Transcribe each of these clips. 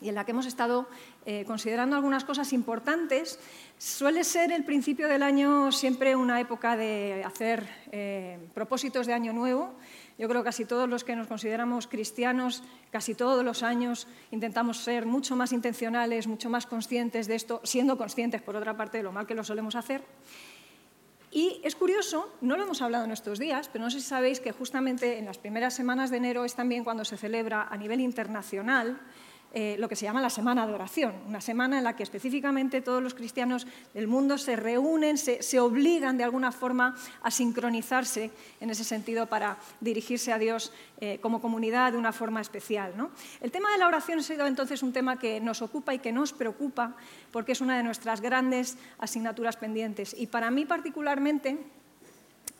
y en la que hemos estado eh, considerando algunas cosas importantes. Suele ser el principio del año siempre una época de hacer eh, propósitos de año nuevo. Yo creo que casi todos los que nos consideramos cristianos, casi todos los años intentamos ser mucho más intencionales, mucho más conscientes de esto, siendo conscientes, por otra parte, de lo mal que lo solemos hacer. Y es curioso, no lo hemos hablado en estos días, pero no sé si sabéis que justamente en las primeras semanas de enero es también cuando se celebra a nivel internacional eh, lo que se llama la Semana de Oración, una semana en la que específicamente todos los cristianos del mundo se reúnen, se, obligan de alguna forma a sincronizarse en ese sentido para dirigirse a Dios eh, como comunidad de una forma especial. El tema de la oración ha sido entonces un tema que nos ocupa y que nos preocupa porque es una de nuestras grandes asignaturas pendientes. Y para mí particularmente,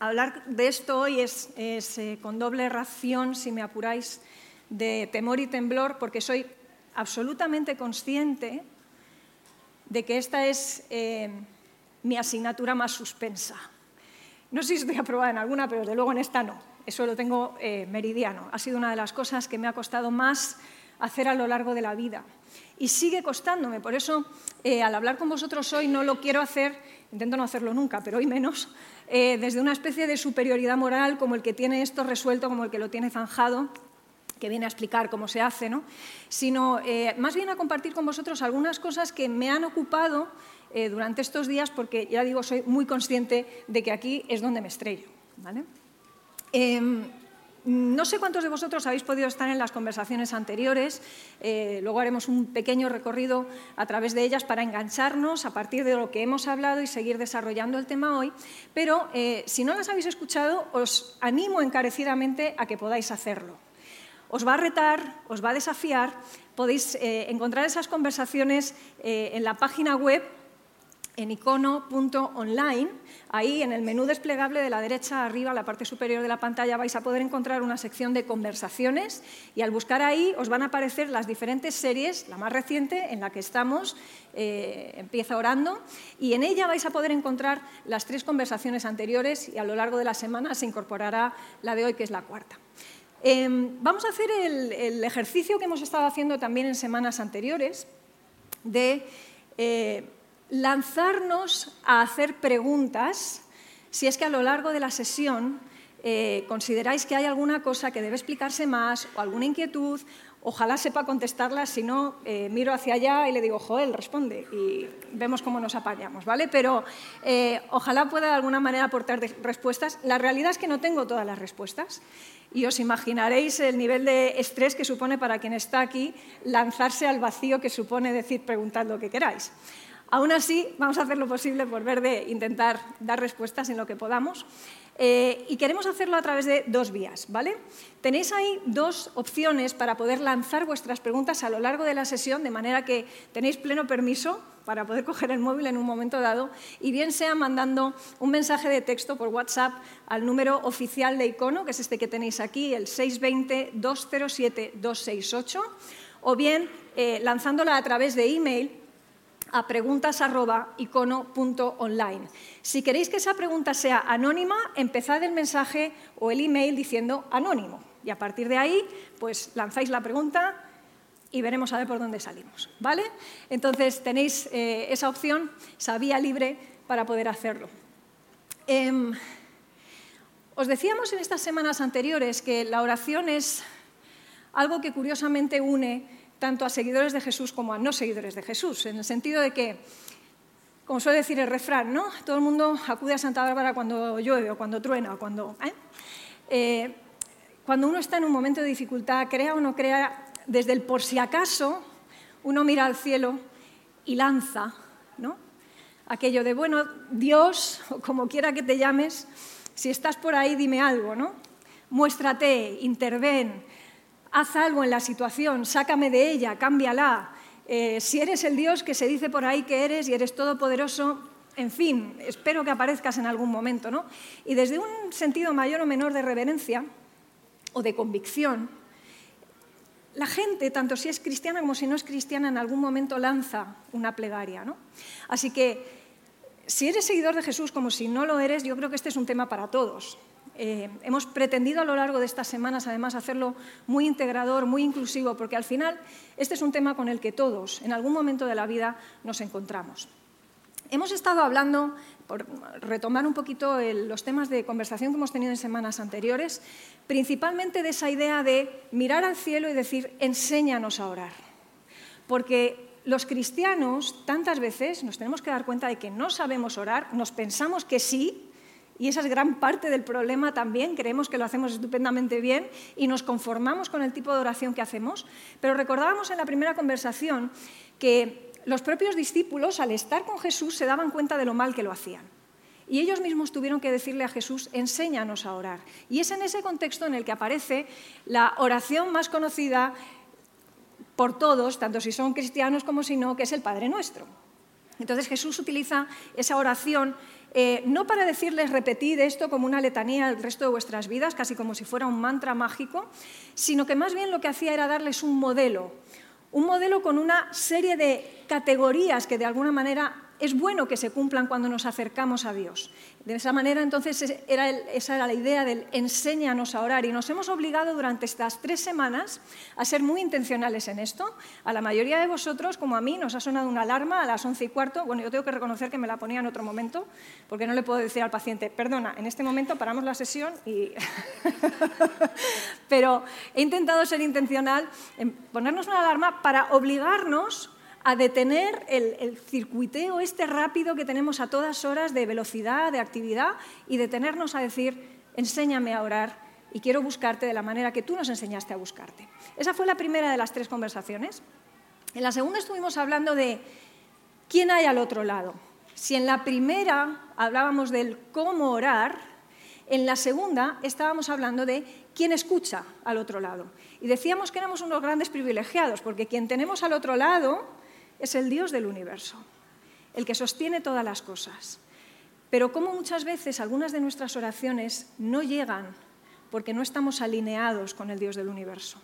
hablar de esto hoy es, eh, con doble ración, si me apuráis, de temor y temblor, porque soy absolutamente consciente de que esta es eh, mi asignatura más suspensa. No sé si estoy aprobada en alguna, pero desde luego en esta no. Eso lo tengo eh, meridiano. Ha sido una de las cosas que me ha costado más hacer a lo largo de la vida. Y sigue costándome. Por eso, eh, al hablar con vosotros hoy, no lo quiero hacer, intento no hacerlo nunca, pero hoy menos, desde una especie de superioridad moral como el que tiene esto resuelto, como el que lo tiene zanjado, que viene a explicar cómo se hace, ¿no? sino eh, más bien a compartir con vosotros algunas cosas que me han ocupado eh, durante estos días, porque ya digo, soy muy consciente de que aquí es donde me estrello. Em, no sé cuántos de vosotros habéis podido estar en las conversaciones anteriores, eh, luego haremos un pequeño recorrido a través de ellas para engancharnos a partir de lo que hemos hablado y seguir desarrollando el tema hoy, pero si no las habéis escuchado, os animo encarecidamente a que podáis hacerlo os va a retar, os va a desafiar. Podéis eh, encontrar esas conversaciones eh, en la página web en icono.online. Ahí en el menú desplegable de la derecha arriba, en la parte superior de la pantalla, vais a poder encontrar una sección de conversaciones y al buscar ahí os van a aparecer las diferentes series, la más reciente en la que estamos, eh, empieza orando, y en ella vais a poder encontrar las tres conversaciones anteriores y a lo largo de la semana se incorporará la de hoy, que es la cuarta. Em, vamos a hacer el, ejercicio que hemos estado haciendo también en semanas anteriores de eh, lanzarnos a hacer preguntas si es que a lo largo de la sesión eh, consideráis que hay alguna cosa que debe explicarse más o alguna inquietud Ojalá sepa contestarla, si no, eh, miro hacia allá y le digo, Joel, responde, y vemos cómo nos apañamos, ¿vale? Pero ojalá pueda de alguna manera aportar respuestas. La realidad es que no tengo todas las respuestas y os imaginaréis el nivel de estrés que supone para quien está aquí lanzarse al vacío que supone decir, preguntad lo que queráis. Aún así, vamos a hacer lo posible por ver de intentar dar respuestas en lo que podamos. Eh, y queremos hacerlo a través de dos vías, ¿vale? Tenéis ahí dos opciones para poder lanzar vuestras preguntas a lo largo de la sesión, de manera que tenéis pleno permiso para poder coger el móvil en un momento dado, y bien sea mandando un mensaje de texto por WhatsApp al número oficial de icono, que es este que tenéis aquí, el 620-207-268, o bien eh, lanzándola a través de email a preguntas.icono.online. Si queréis que esa pregunta sea anónima, empezad el mensaje o el email diciendo anónimo. Y a partir de ahí, pues lanzáis la pregunta y veremos a ver por dónde salimos. ¿Vale? Entonces tenéis eh, esa opción, esa vía libre para poder hacerlo. Em, os decíamos en estas semanas anteriores que la oración es algo que curiosamente une tanto a seguidores de Jesús como a no seguidores de Jesús, en el sentido de que, como suele decir el refrán, ¿no? todo el mundo acude a Santa Bárbara cuando llueve o cuando truena o cuando... ¿eh? Eh, cuando uno está en un momento de dificultad, crea o no crea, desde el por si acaso, uno mira al cielo y lanza ¿no? aquello de, bueno, Dios, o como quiera que te llames, si estás por ahí, dime algo, ¿no? Muéstrate, interven, haz algo en la situación, sácame de ella, cámbiala, eh, si eres el Dios que se dice por ahí que eres y eres todopoderoso, en fin, espero que aparezcas en algún momento, ¿no? Y desde un sentido mayor o menor de reverencia o de convicción, la gente, tanto si es cristiana como si no es cristiana, en algún momento lanza una plegaria, ¿no? Así que si eres seguidor de Jesús como si no lo eres, yo creo que este es un tema para todos. Eh, hemos pretendido a lo largo de estas semanas, además, hacerlo muy integrador, muy inclusivo, porque al final este es un tema con el que todos, en algún momento de la vida, nos encontramos. Hemos estado hablando, por retomar un poquito los temas de conversación que hemos tenido en semanas anteriores, principalmente de esa idea de mirar al cielo y decir, enséñanos a orar. Porque los cristianos tantas veces nos tenemos que dar cuenta de que no sabemos orar, nos pensamos que sí, y esa es gran parte del problema también, creemos que lo hacemos estupendamente bien y nos conformamos con el tipo de oración que hacemos, pero recordábamos en la primera conversación que los propios discípulos, al estar con Jesús, se daban cuenta de lo mal que lo hacían. Y ellos mismos tuvieron que decirle a Jesús, enséñanos a orar. Y es en ese contexto en el que aparece la oración más conocida por todos, tanto si son cristianos como si no, que es el Padre Nuestro. Entonces Jesús utiliza esa oración eh, no para decirles repetid esto como una letanía el resto de vuestras vidas, casi como si fuera un mantra mágico, sino que más bien lo que hacía era darles un modelo, un modelo con una serie de categorías que de alguna manera es bueno que se cumplan cuando nos acercamos a Dios. De esa manera, entonces, esa era la idea del enséñanos a orar. Y nos hemos obligado durante estas tres semanas a ser muy intencionales en esto. A la mayoría de vosotros, como a mí, nos ha sonado una alarma a las once y cuarto. Bueno, yo tengo que reconocer que me la ponía en otro momento, porque no le puedo decir al paciente, perdona, en este momento paramos la sesión y... Pero he intentado ser intencional en ponernos una alarma para obligarnos a detener el, circuiteo este rápido que tenemos a todas horas de velocidad, de actividad, y detenernos a decir, enséñame a orar y quiero buscarte de la manera que tú nos enseñaste a buscarte. Esa fue la primera de las tres conversaciones. En la segunda estuvimos hablando de quién hay al otro lado. Si en la primera hablábamos del cómo orar, en la segunda estábamos hablando de quién escucha al otro lado. Y decíamos que éramos unos grandes privilegiados, porque quien tenemos al otro lado es el Dios del universo, el que sostiene todas las cosas. Pero como muchas veces algunas de nuestras oraciones no llegan porque no estamos alineados con el Dios del universo.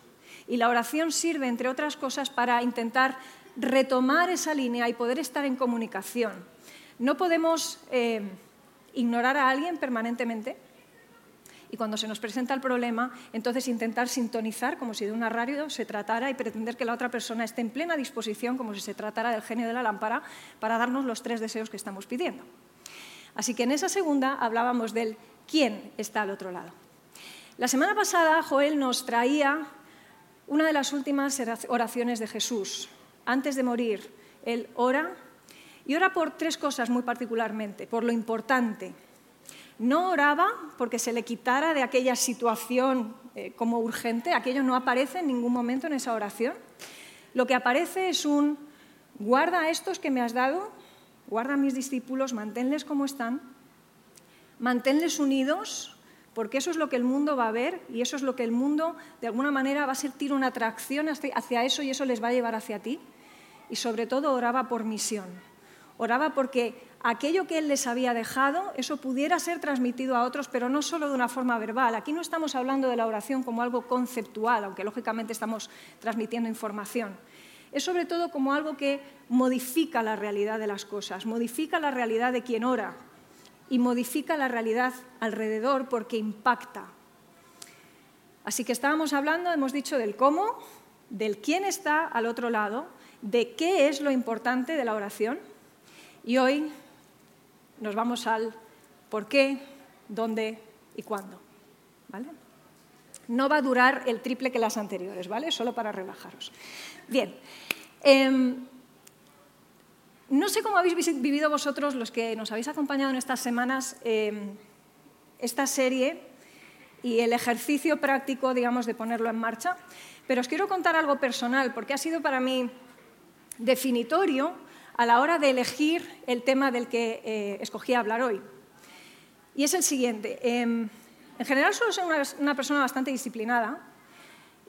Y la oración sirve, entre otras cosas, para intentar retomar esa línea y poder estar en comunicación. No podemos eh, ignorar a alguien permanentemente, y cuando se nos presenta el problema, entonces intentar sintonizar como si de una radio se tratara y pretender que la otra persona esté en plena disposición como si se tratara del genio de la lámpara para darnos los tres deseos que estamos pidiendo. Así que en esa segunda hablábamos del quién está al otro lado. La semana pasada Joel nos traía una de las últimas oraciones de Jesús. Antes de morir, él ora y ora por tres cosas muy particularmente, por lo importante, no oraba porque se le quitara de aquella situación eh, como urgente, aquello no aparece en ningún momento en esa oración. Lo que aparece es un, guarda a estos que me has dado, guarda a mis discípulos, manténles como están, manténles unidos, porque eso es lo que el mundo va a ver y eso es lo que el mundo de alguna manera va a sentir una atracción hacia eso y eso les va a llevar hacia ti. Y sobre todo oraba por misión, oraba porque aquello que Él les había dejado, eso pudiera ser transmitido a otros, pero no solo de una forma verbal. Aquí no estamos hablando de la oración como algo conceptual, aunque lógicamente estamos transmitiendo información. Es sobre todo como algo que modifica la realidad de las cosas, modifica la realidad de quien ora y modifica la realidad alrededor porque impacta. Así que estábamos hablando, hemos dicho del cómo, del quién está al otro lado, de qué es lo importante de la oración. Y hoy nos vamos al por qué, dónde y cuándo. ¿vale? No va a durar el triple que las anteriores, ¿vale? Solo para relajaros. Bien. Em, no sé cómo habéis vivido vosotros, los que nos habéis acompañado en estas semanas, em, esta serie y el ejercicio práctico, digamos, de ponerlo en marcha, pero os quiero contar algo personal, porque ha sido para mí definitorio a la hora de elegir el tema del que eh, escogí hablar hoy. Y es el siguiente. Em, en general suelo ser una, persona bastante disciplinada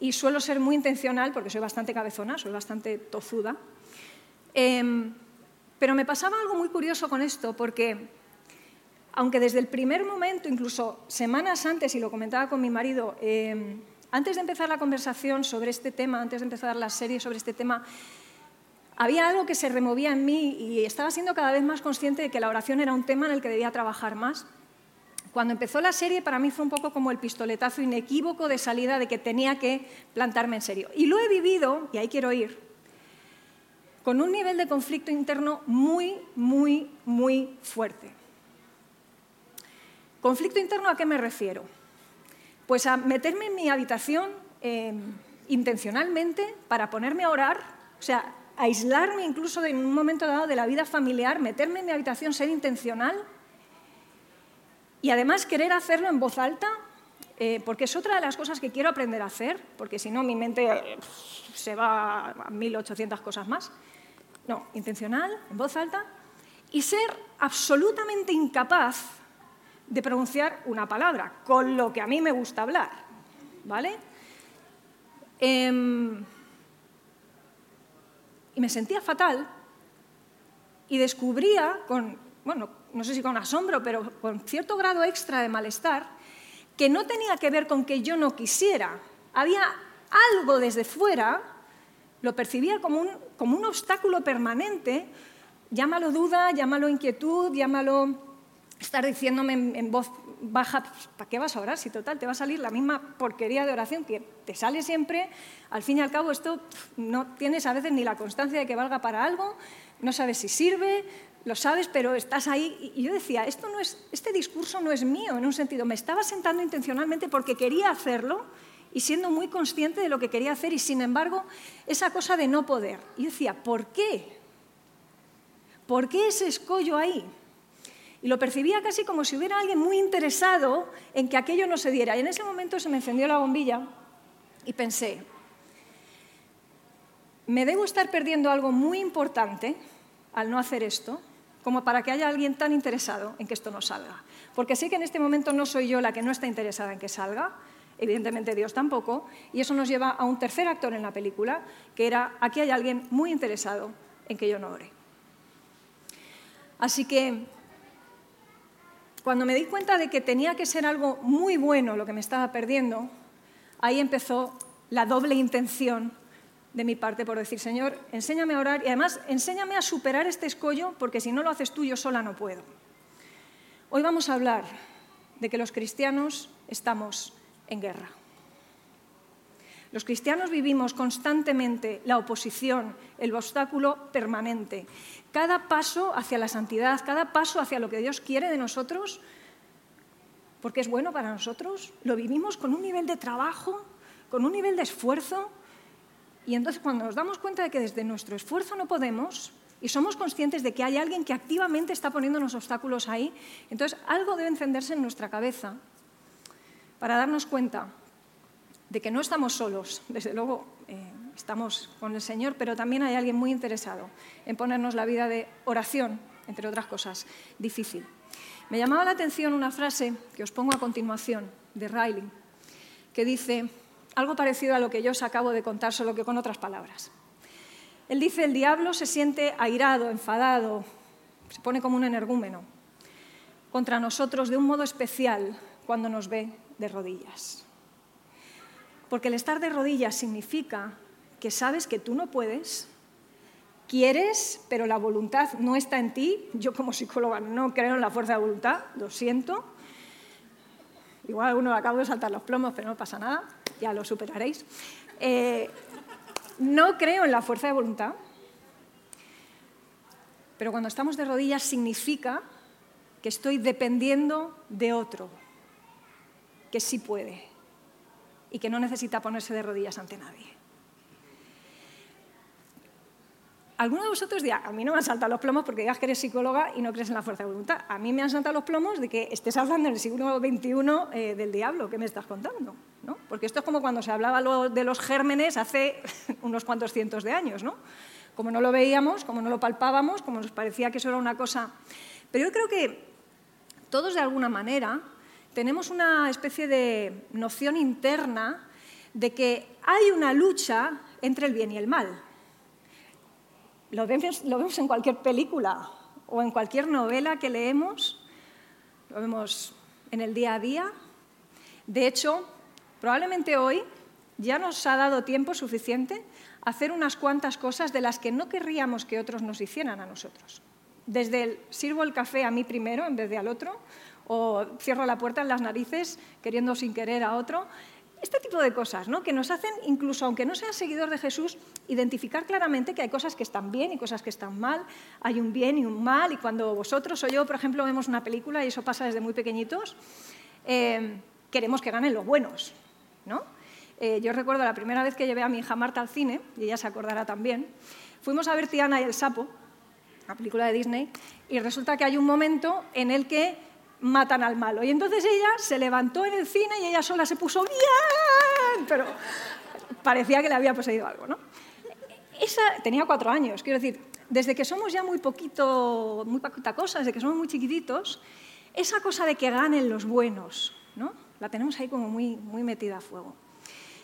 y suelo ser muy intencional porque soy bastante cabezona, soy bastante tozuda. Em, pero me pasaba algo muy curioso con esto, porque aunque desde el primer momento, incluso semanas antes, y lo comentaba con mi marido, em, antes de empezar la conversación sobre este tema, antes de empezar la serie sobre este tema, había algo que se removía en mí y estaba siendo cada vez más consciente de que la oración era un tema en el que debía trabajar más. Cuando empezó la serie, para mí fue un poco como el pistoletazo inequívoco de salida de que tenía que plantarme en serio. Y lo he vivido, y ahí quiero ir, con un nivel de conflicto interno muy, muy, muy fuerte. ¿Conflicto interno a qué me refiero? Pues a meterme en mi habitación eh, intencionalmente para ponerme a orar, o sea, aislarme incluso en un momento dado de la vida familiar, meterme en mi habitación, ser intencional y además querer hacerlo en voz alta, eh, porque es otra de las cosas que quiero aprender a hacer, porque si no mi mente eh, se va a 1800 cosas más. No, intencional, en voz alta, y ser absolutamente incapaz de pronunciar una palabra, con lo que a mí me gusta hablar. ¿Vale? Em, y me sentía fatal y descubría, con, bueno, no sé si con asombro, pero con cierto grado extra de malestar, que no tenía que ver con que yo no quisiera. Había algo desde fuera, lo percibía como un, como un obstáculo permanente, llámalo duda, llámalo inquietud, llámalo estar diciéndome en, voz baja, ¿para qué vas a orar? Si total, te va a salir la misma porquería de oración que te sale siempre. Al fin y al cabo, esto no tienes a veces ni la constancia de que valga para algo, no sabes si sirve, lo sabes, pero estás ahí. Y yo decía, esto no es, este discurso no es mío, en un sentido. Me estaba sentando intencionalmente porque quería hacerlo y siendo muy consciente de lo que quería hacer y, sin embargo, esa cosa de no poder. Y yo decía, ¿por qué? ¿Por qué ese escollo ahí? Y lo percibía casi como si hubiera alguien muy interesado en que aquello no se diera. Y en ese momento se me encendió la bombilla y pensé, me debo estar perdiendo algo muy importante al no hacer esto, como para que haya alguien tan interesado en que esto no salga. Porque sé que en este momento no soy yo la que no está interesada en que salga, evidentemente Dios tampoco, y eso nos lleva a un tercer actor en la película, que era, aquí hay alguien muy interesado en que yo no ore. Así que cuando me di cuenta de que tenía que ser algo muy bueno lo que me estaba perdiendo, ahí empezó la doble intención de mi parte por decir, Señor, enséñame a orar y además enséñame a superar este escollo porque si no lo haces tú yo sola no puedo. Hoy vamos a hablar de que los cristianos estamos en guerra. Los cristianos vivimos constantemente la oposición, el obstáculo permanente. Cada paso hacia la santidad, cada paso hacia lo que Dios quiere de nosotros, porque es bueno para nosotros, lo vivimos con un nivel de trabajo, con un nivel de esfuerzo. Y entonces cuando nos damos cuenta de que desde nuestro esfuerzo no podemos, y somos conscientes de que hay alguien que activamente está poniéndonos obstáculos ahí, entonces algo debe encenderse en nuestra cabeza para darnos cuenta de que no estamos solos, desde luego eh, estamos con el Señor, pero también hay alguien muy interesado en ponernos la vida de oración, entre otras cosas, difícil. Me llamaba la atención una frase que os pongo a continuación de Riley, que dice algo parecido a lo que yo os acabo de contar, solo que con otras palabras. Él dice, el diablo se siente airado, enfadado, se pone como un energúmeno contra nosotros de un modo especial cuando nos ve de rodillas. Porque el estar de rodillas significa que sabes que tú no puedes, quieres, pero la voluntad no está en ti. Yo como psicóloga no creo en la fuerza de voluntad, lo siento. Igual a uno acabo de saltar los plomos, pero no pasa nada, ya lo superaréis. Eh, no creo en la fuerza de voluntad, pero cuando estamos de rodillas significa que estoy dependiendo de otro, que sí puede y que no necesita ponerse de rodillas ante nadie. Alguno de vosotros dirá, a mí no me han saltado los plomos porque digas que eres psicóloga y no crees en la fuerza de voluntad. A mí me han saltado los plomos de que estés hablando en el siglo XXI eh, del diablo. ¿Qué me estás contando? ¿No? Porque esto es como cuando se hablaba de los gérmenes hace unos cuantos cientos de años. ¿no? Como no lo veíamos, como no lo palpábamos, como nos parecía que eso era una cosa... Pero yo creo que todos de alguna manera tenemos una especie de noción interna de que hay una lucha entre el bien y el mal. lo vemos, lo vemos en cualquier película o en cualquier novela que leemos, lo vemos en el día a día. De hecho, probablemente hoy ya nos ha dado tiempo suficiente a hacer unas cuantas cosas de las que no querríamos que otros nos hicieran a nosotros. Desde el sirvo el café a mí primero en vez de al otro, o cierro la puerta en las narices queriendo sin querer a otro. Este tipo de cosas, ¿no? que nos hacen, incluso aunque no seas seguidor de Jesús, identificar claramente que hay cosas que están bien y cosas que están mal, hay un bien y un mal, y cuando vosotros o yo, por ejemplo, vemos una película, y eso pasa desde muy pequeñitos, eh, queremos que ganen los buenos. ¿no? Eh, yo recuerdo la primera vez que llevé a mi hija Marta al cine, y ella se acordará también, fuimos a ver Tiana y el sapo, la película de Disney, y resulta que hay un momento en el que matan al malo. Y entonces ella se levantó en el cine y ella sola se puso bien, pero parecía que le había poseído algo, ¿no? Esa, tenía cuatro años, quiero decir, desde que somos ya muy poquito, muy poquita cosa, desde que somos muy chiquititos, esa cosa de que ganen los buenos, ¿no? La tenemos ahí como muy, muy metida a fuego.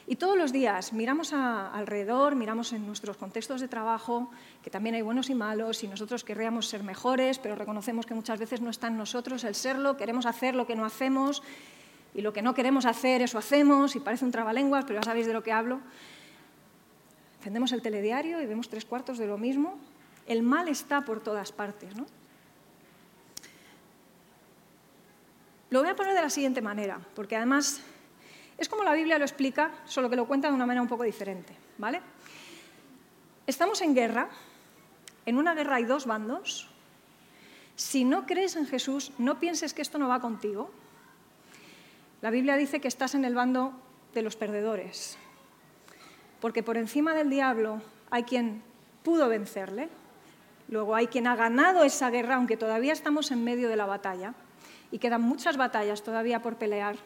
Y todos los días miramos alrededor, miramos en nuestros contextos de trabajo, que también hay buenos y malos, y nosotros querríamos ser mejores, pero reconocemos que muchas veces no está en nosotros el serlo, queremos hacer lo que no hacemos, y lo que no queremos hacer, eso hacemos, y parece un trabalenguas, pero ya sabéis de lo que hablo. Encendemos el telediario y vemos tres cuartos de lo mismo. El mal está por todas partes, ¿no? Lo voy a poner de la siguiente manera, porque además es como la Biblia lo explica, solo que lo cuenta de una manera un poco diferente. ¿vale? Estamos en guerra, en una guerra hay dos bandos. Si no crees en Jesús, no pienses que esto no va contigo. La Biblia dice que estás en el bando de los perdedores, porque por encima del diablo hay quien pudo vencerle, luego hay quien ha ganado esa guerra, aunque todavía estamos en medio de la batalla, y quedan muchas batallas todavía por pelear,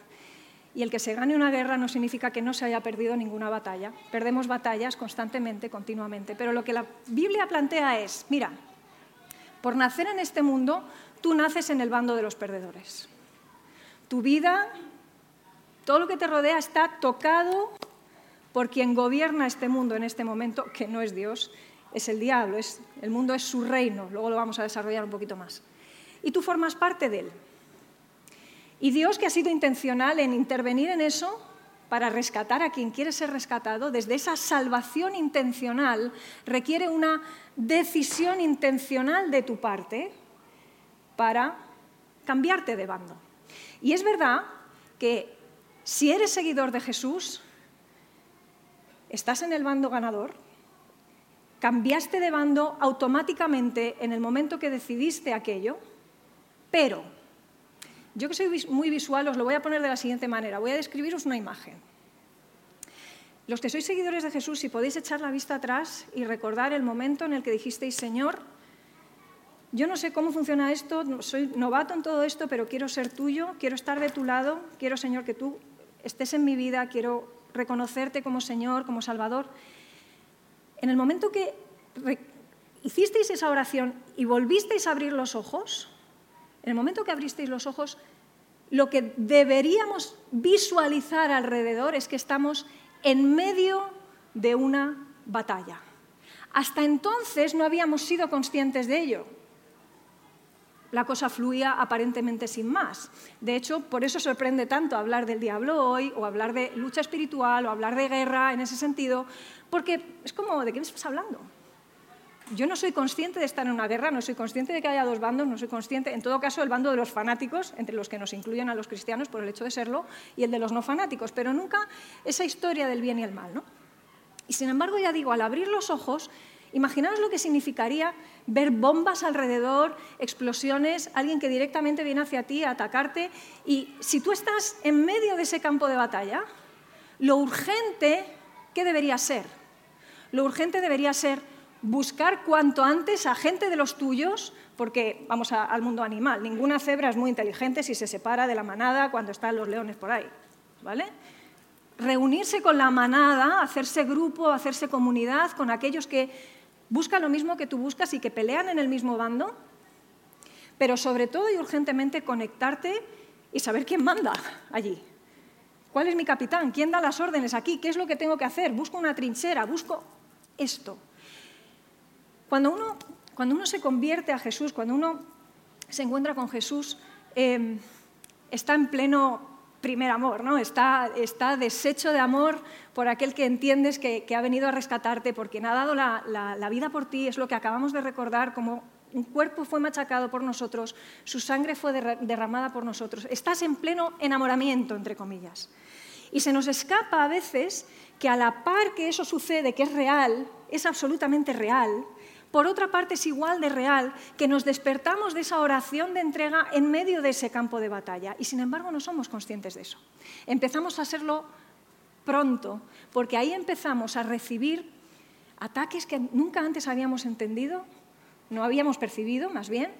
y el que se gane una guerra no significa que no se haya perdido ninguna batalla. Perdemos batallas constantemente, continuamente. Pero lo que la Biblia plantea es, mira, por nacer en este mundo, tú naces en el bando de los perdedores. Tu vida, todo lo que te rodea está tocado por quien gobierna este mundo en este momento, que no es Dios, es el diablo, es, el mundo es su reino, luego lo vamos a desarrollar un poquito más. Y tú formas parte de él. Y Dios, que ha sido intencional en intervenir en eso para rescatar a quien quiere ser rescatado, desde esa salvación intencional, requiere una decisión intencional de tu parte para cambiarte de bando. Y es verdad que si eres seguidor de Jesús, estás en el bando ganador, cambiaste de bando automáticamente en el momento que decidiste aquello, pero yo que soy muy visual os lo voy a poner de la siguiente manera. Voy a describiros una imagen. Los que sois seguidores de Jesús, si podéis echar la vista atrás y recordar el momento en el que dijisteis, Señor, yo no sé cómo funciona esto, soy novato en todo esto, pero quiero ser tuyo, quiero estar de tu lado, quiero, Señor, que tú estés en mi vida, quiero reconocerte como Señor, como Salvador. En el momento que hicisteis esa oración y volvisteis a abrir los ojos, en el momento que abristeis los ojos, lo que deberíamos visualizar alrededor es que estamos en medio de una batalla. Hasta entonces no habíamos sido conscientes de ello. La cosa fluía aparentemente sin más. De hecho, por eso sorprende tanto hablar del diablo hoy, o hablar de lucha espiritual, o hablar de guerra en ese sentido, porque es como, ¿de qué me estás hablando? Yo no soy consciente de estar en una guerra, no soy consciente de que haya dos bandos, no soy consciente, en todo caso, el bando de los fanáticos, entre los que nos incluyen a los cristianos por el hecho de serlo, y el de los no fanáticos, pero nunca esa historia del bien y el mal. ¿no? Y sin embargo, ya digo, al abrir los ojos, imaginaos lo que significaría ver bombas alrededor, explosiones, alguien que directamente viene hacia ti a atacarte, y si tú estás en medio de ese campo de batalla, lo urgente, ¿qué debería ser? Lo urgente debería ser buscar cuanto antes a gente de los tuyos, porque vamos al mundo animal, ninguna cebra es muy inteligente si se separa de la manada cuando están los leones por ahí, ¿vale? Reunirse con la manada, hacerse grupo, hacerse comunidad con aquellos que buscan lo mismo que tú buscas y que pelean en el mismo bando, pero sobre todo y urgentemente conectarte y saber quién manda allí. ¿Cuál es mi capitán? ¿Quién da las órdenes aquí? ¿Qué es lo que tengo que hacer? Busco una trinchera, busco esto. Cuando uno, cuando uno se convierte a Jesús, cuando uno se encuentra con Jesús, em, está en pleno primer amor, ¿no? Está, está deshecho de amor por aquel que entiendes que, ha venido a rescatarte, porque ha dado la, la, vida por ti, es lo que acabamos de recordar, como un cuerpo fue machacado por nosotros, su sangre fue derramada por nosotros. Estás en pleno enamoramiento, entre comillas. Y se nos escapa a veces que a la par que eso sucede, que es real, es absolutamente real, por otra parte es igual de real que nos despertamos de esa oración de entrega en medio de ese campo de batalla y sin embargo no somos conscientes de eso. Empezamos a serlo pronto porque ahí empezamos a recibir ataques que nunca antes habíamos entendido, no habíamos percibido más bien.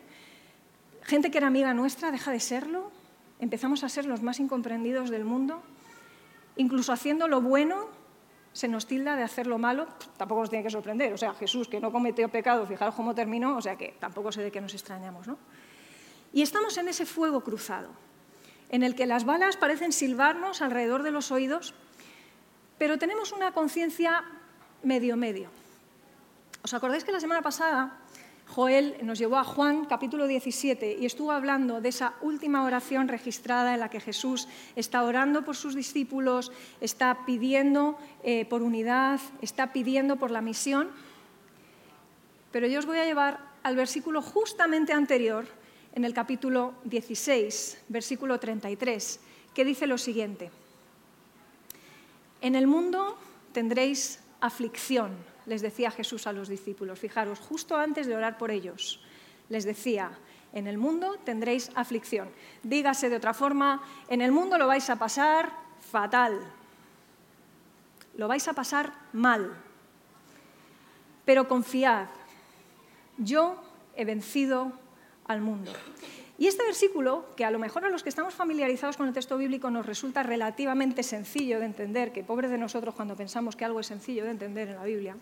Gente que era amiga nuestra deja de serlo, empezamos a ser los más incomprendidos del mundo, incluso haciendo lo bueno se nos tilda de hacer lo malo, tampoco nos tiene que sorprender. O sea, Jesús, que no cometió pecado, fijaros cómo terminó, o sea que tampoco sé de qué nos extrañamos. ¿no? Y estamos en ese fuego cruzado, en el que las balas parecen silbarnos alrededor de los oídos, pero tenemos una conciencia medio-medio. ¿Os acordáis que la semana pasada Joel nos llevó a Juan capítulo 17 y estuvo hablando de esa última oración registrada en la que Jesús está orando por sus discípulos, está pidiendo eh, por unidad, está pidiendo por la misión. Pero yo os voy a llevar al versículo justamente anterior, en el capítulo 16, versículo 33, que dice lo siguiente. En el mundo tendréis aflicción les decía Jesús a los discípulos. Fijaros, justo antes de orar por ellos, les decía, en el mundo tendréis aflicción. Dígase de otra forma, en el mundo lo vais a pasar fatal, lo vais a pasar mal. Pero confiad, yo he vencido al mundo. Y este versículo, que a lo mejor a los que estamos familiarizados con el texto bíblico nos resulta relativamente sencillo de entender, que pobre de nosotros cuando pensamos que algo es sencillo de entender en la Biblia,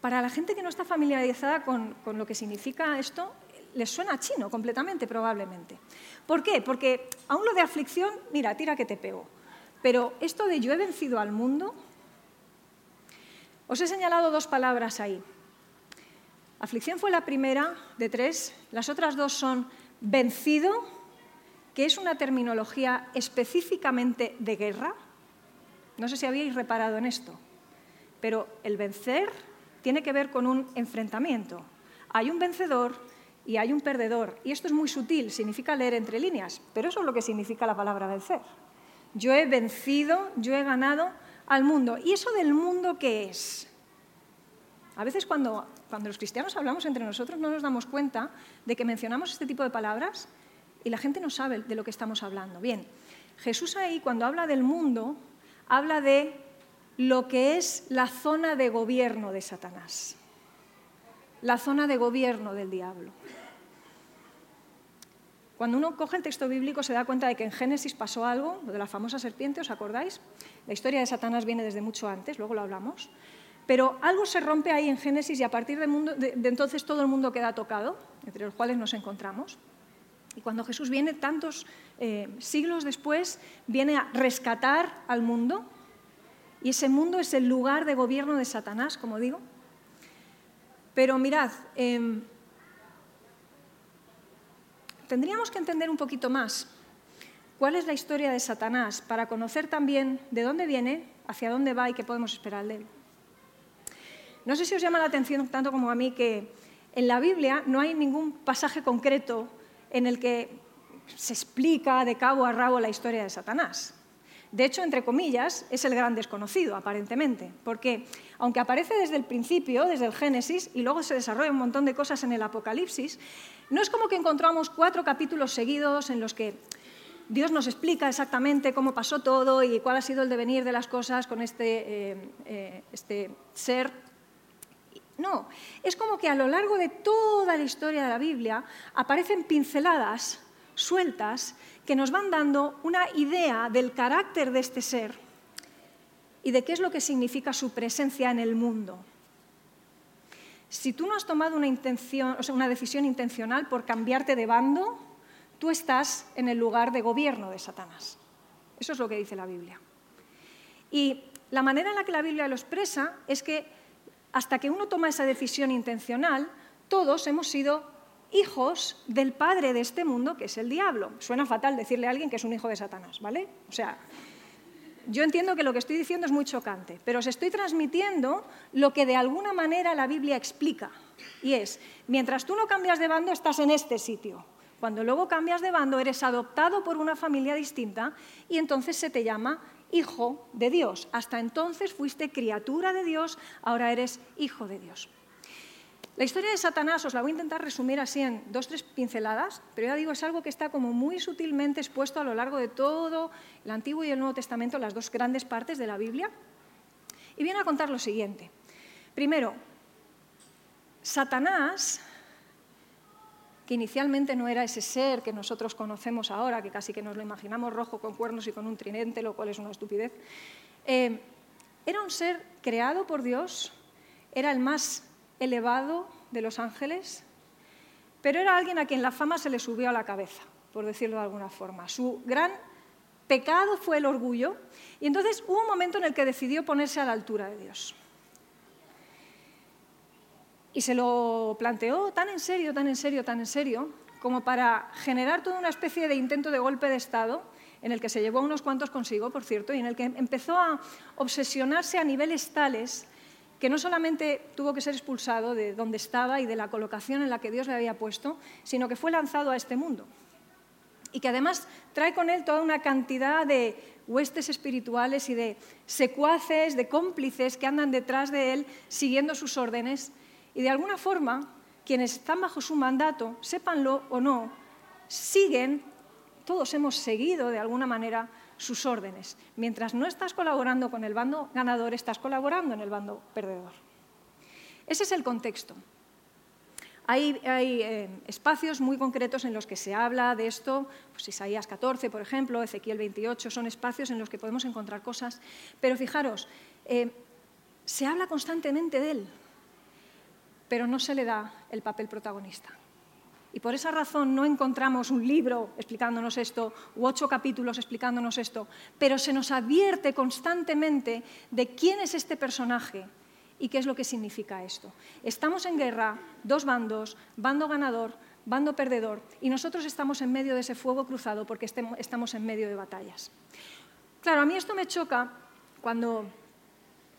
para la gente que no está familiarizada con, lo que significa esto, les suena chino completamente, probablemente. ¿Por qué? Porque aún lo de aflicción, mira, tira que te pego. Pero esto de yo he vencido al mundo, os he señalado dos palabras ahí. Aflicción fue la primera de tres, las otras dos son vencido, que es una terminología específicamente de guerra. No sé si habíais reparado en esto, pero el vencer tiene que ver con un enfrentamiento. Hay un vencedor y hay un perdedor. Y esto es muy sutil, significa leer entre líneas, pero eso es lo que significa la palabra vencer. Yo he vencido, yo he ganado al mundo. ¿Y eso del mundo qué es? A veces cuando, cuando los cristianos hablamos entre nosotros no nos damos cuenta de que mencionamos este tipo de palabras y la gente no sabe de lo que estamos hablando. Bien, Jesús ahí cuando habla del mundo, habla de lo que es la zona de gobierno de Satanás, la zona de gobierno del diablo. Cuando uno coge el texto bíblico se da cuenta de que en Génesis pasó algo, lo de la famosa serpiente, ¿os acordáis? La historia de Satanás viene desde mucho antes, luego lo hablamos. Pero algo se rompe ahí en Génesis y a partir de, entonces todo el mundo queda tocado, entre los cuales nos encontramos. Y cuando Jesús viene, tantos eh, siglos después, viene a rescatar al mundo, y ese mundo es el lugar de gobierno de Satanás, como digo. Pero mirad, em, tendríamos que entender un poquito más cuál es la historia de Satanás para conocer también de dónde viene, hacia dónde va y qué podemos esperar de él. No sé si os llama la atención tanto como a mí que en la Biblia no hay ningún pasaje concreto en el que se explica de cabo a rabo la historia de Satanás. De hecho, entre comillas, es el gran desconocido, aparentemente, porque aunque aparece desde el principio, desde el Génesis, y luego se desarrolla un montón de cosas en el Apocalipsis, no es como que encontramos cuatro capítulos seguidos en los que Dios nos explica exactamente cómo pasó todo y cuál ha sido el devenir de las cosas con este, eh, eh, este ser. No, es como que a lo largo de toda la historia de la Biblia aparecen pinceladas sueltas que nos van dando una idea del carácter de este ser y de qué es lo que significa su presencia en el mundo. Si tú no has tomado una, decisión intencional por cambiarte de bando, tú estás en el lugar de gobierno de Satanás. Eso es lo que dice la Biblia. Y la manera en la que la Biblia lo expresa es que hasta que uno toma esa decisión intencional, todos hemos sido hijos del padre de este mundo, que es el diablo. Suena fatal decirle a alguien que es un hijo de Satanás, ¿vale? O sea, yo entiendo que lo que estoy diciendo es muy chocante, pero os estoy transmitiendo lo que de alguna manera la Biblia explica. Y es, mientras tú no cambias de bando, estás en este sitio. Cuando luego cambias de bando, eres adoptado por una familia distinta y entonces se te llama hijo de Dios. Hasta entonces fuiste criatura de Dios, ahora eres hijo de Dios. La historia de Satanás os la voy a intentar resumir así en dos, tres pinceladas, pero ya digo, es algo que está como muy sutilmente expuesto a lo largo de todo el Antiguo y el Nuevo Testamento, las dos grandes partes de la Biblia. Y viene a contar lo siguiente. Primero, Satanás, que inicialmente no era ese ser que nosotros conocemos ahora, que casi que nos lo imaginamos rojo con cuernos y con un trinente, lo cual es una estupidez, eh, era un ser creado por Dios, era el más elevado de los ángeles, pero era alguien a quien la fama se le subió a la cabeza, por decirlo de alguna forma. Su gran pecado fue el orgullo y entonces hubo un momento en el que decidió ponerse a la altura de Dios. Y se lo planteó tan en serio, tan en serio, tan en serio, como para generar toda una especie de intento de golpe de Estado, en el que se llevó a unos cuantos consigo, por cierto, y en el que empezó a obsesionarse a niveles tales que no solamente tuvo que ser expulsado de donde estaba y de la colocación en la que Dios le había puesto, sino que fue lanzado a este mundo. Y que además trae con él toda una cantidad de huestes espirituales y de secuaces, de cómplices que andan detrás de él siguiendo sus órdenes. Y de alguna forma, quienes están bajo su mandato, sépanlo o no, siguen, todos hemos seguido de alguna manera sus órdenes. Mientras no estás colaborando con el bando ganador, estás colaborando en el bando perdedor. Ese es el contexto. Hay, eh, espacios muy concretos en los que se habla de esto, pues Isaías 14, por ejemplo, Ezequiel 28, son espacios en los que podemos encontrar cosas, pero fijaros, eh, se habla constantemente de él, pero no se le da el papel protagonista. Y por esa razón no encontramos un libro explicándonos esto u ocho capítulos explicándonos esto, pero se nos advierte constantemente de quién es este personaje y qué es lo que significa esto. Estamos en guerra, dos bandos, bando ganador, bando perdedor, y nosotros estamos en medio de ese fuego cruzado porque estamos en medio de batallas. Claro, a mí esto me choca cuando,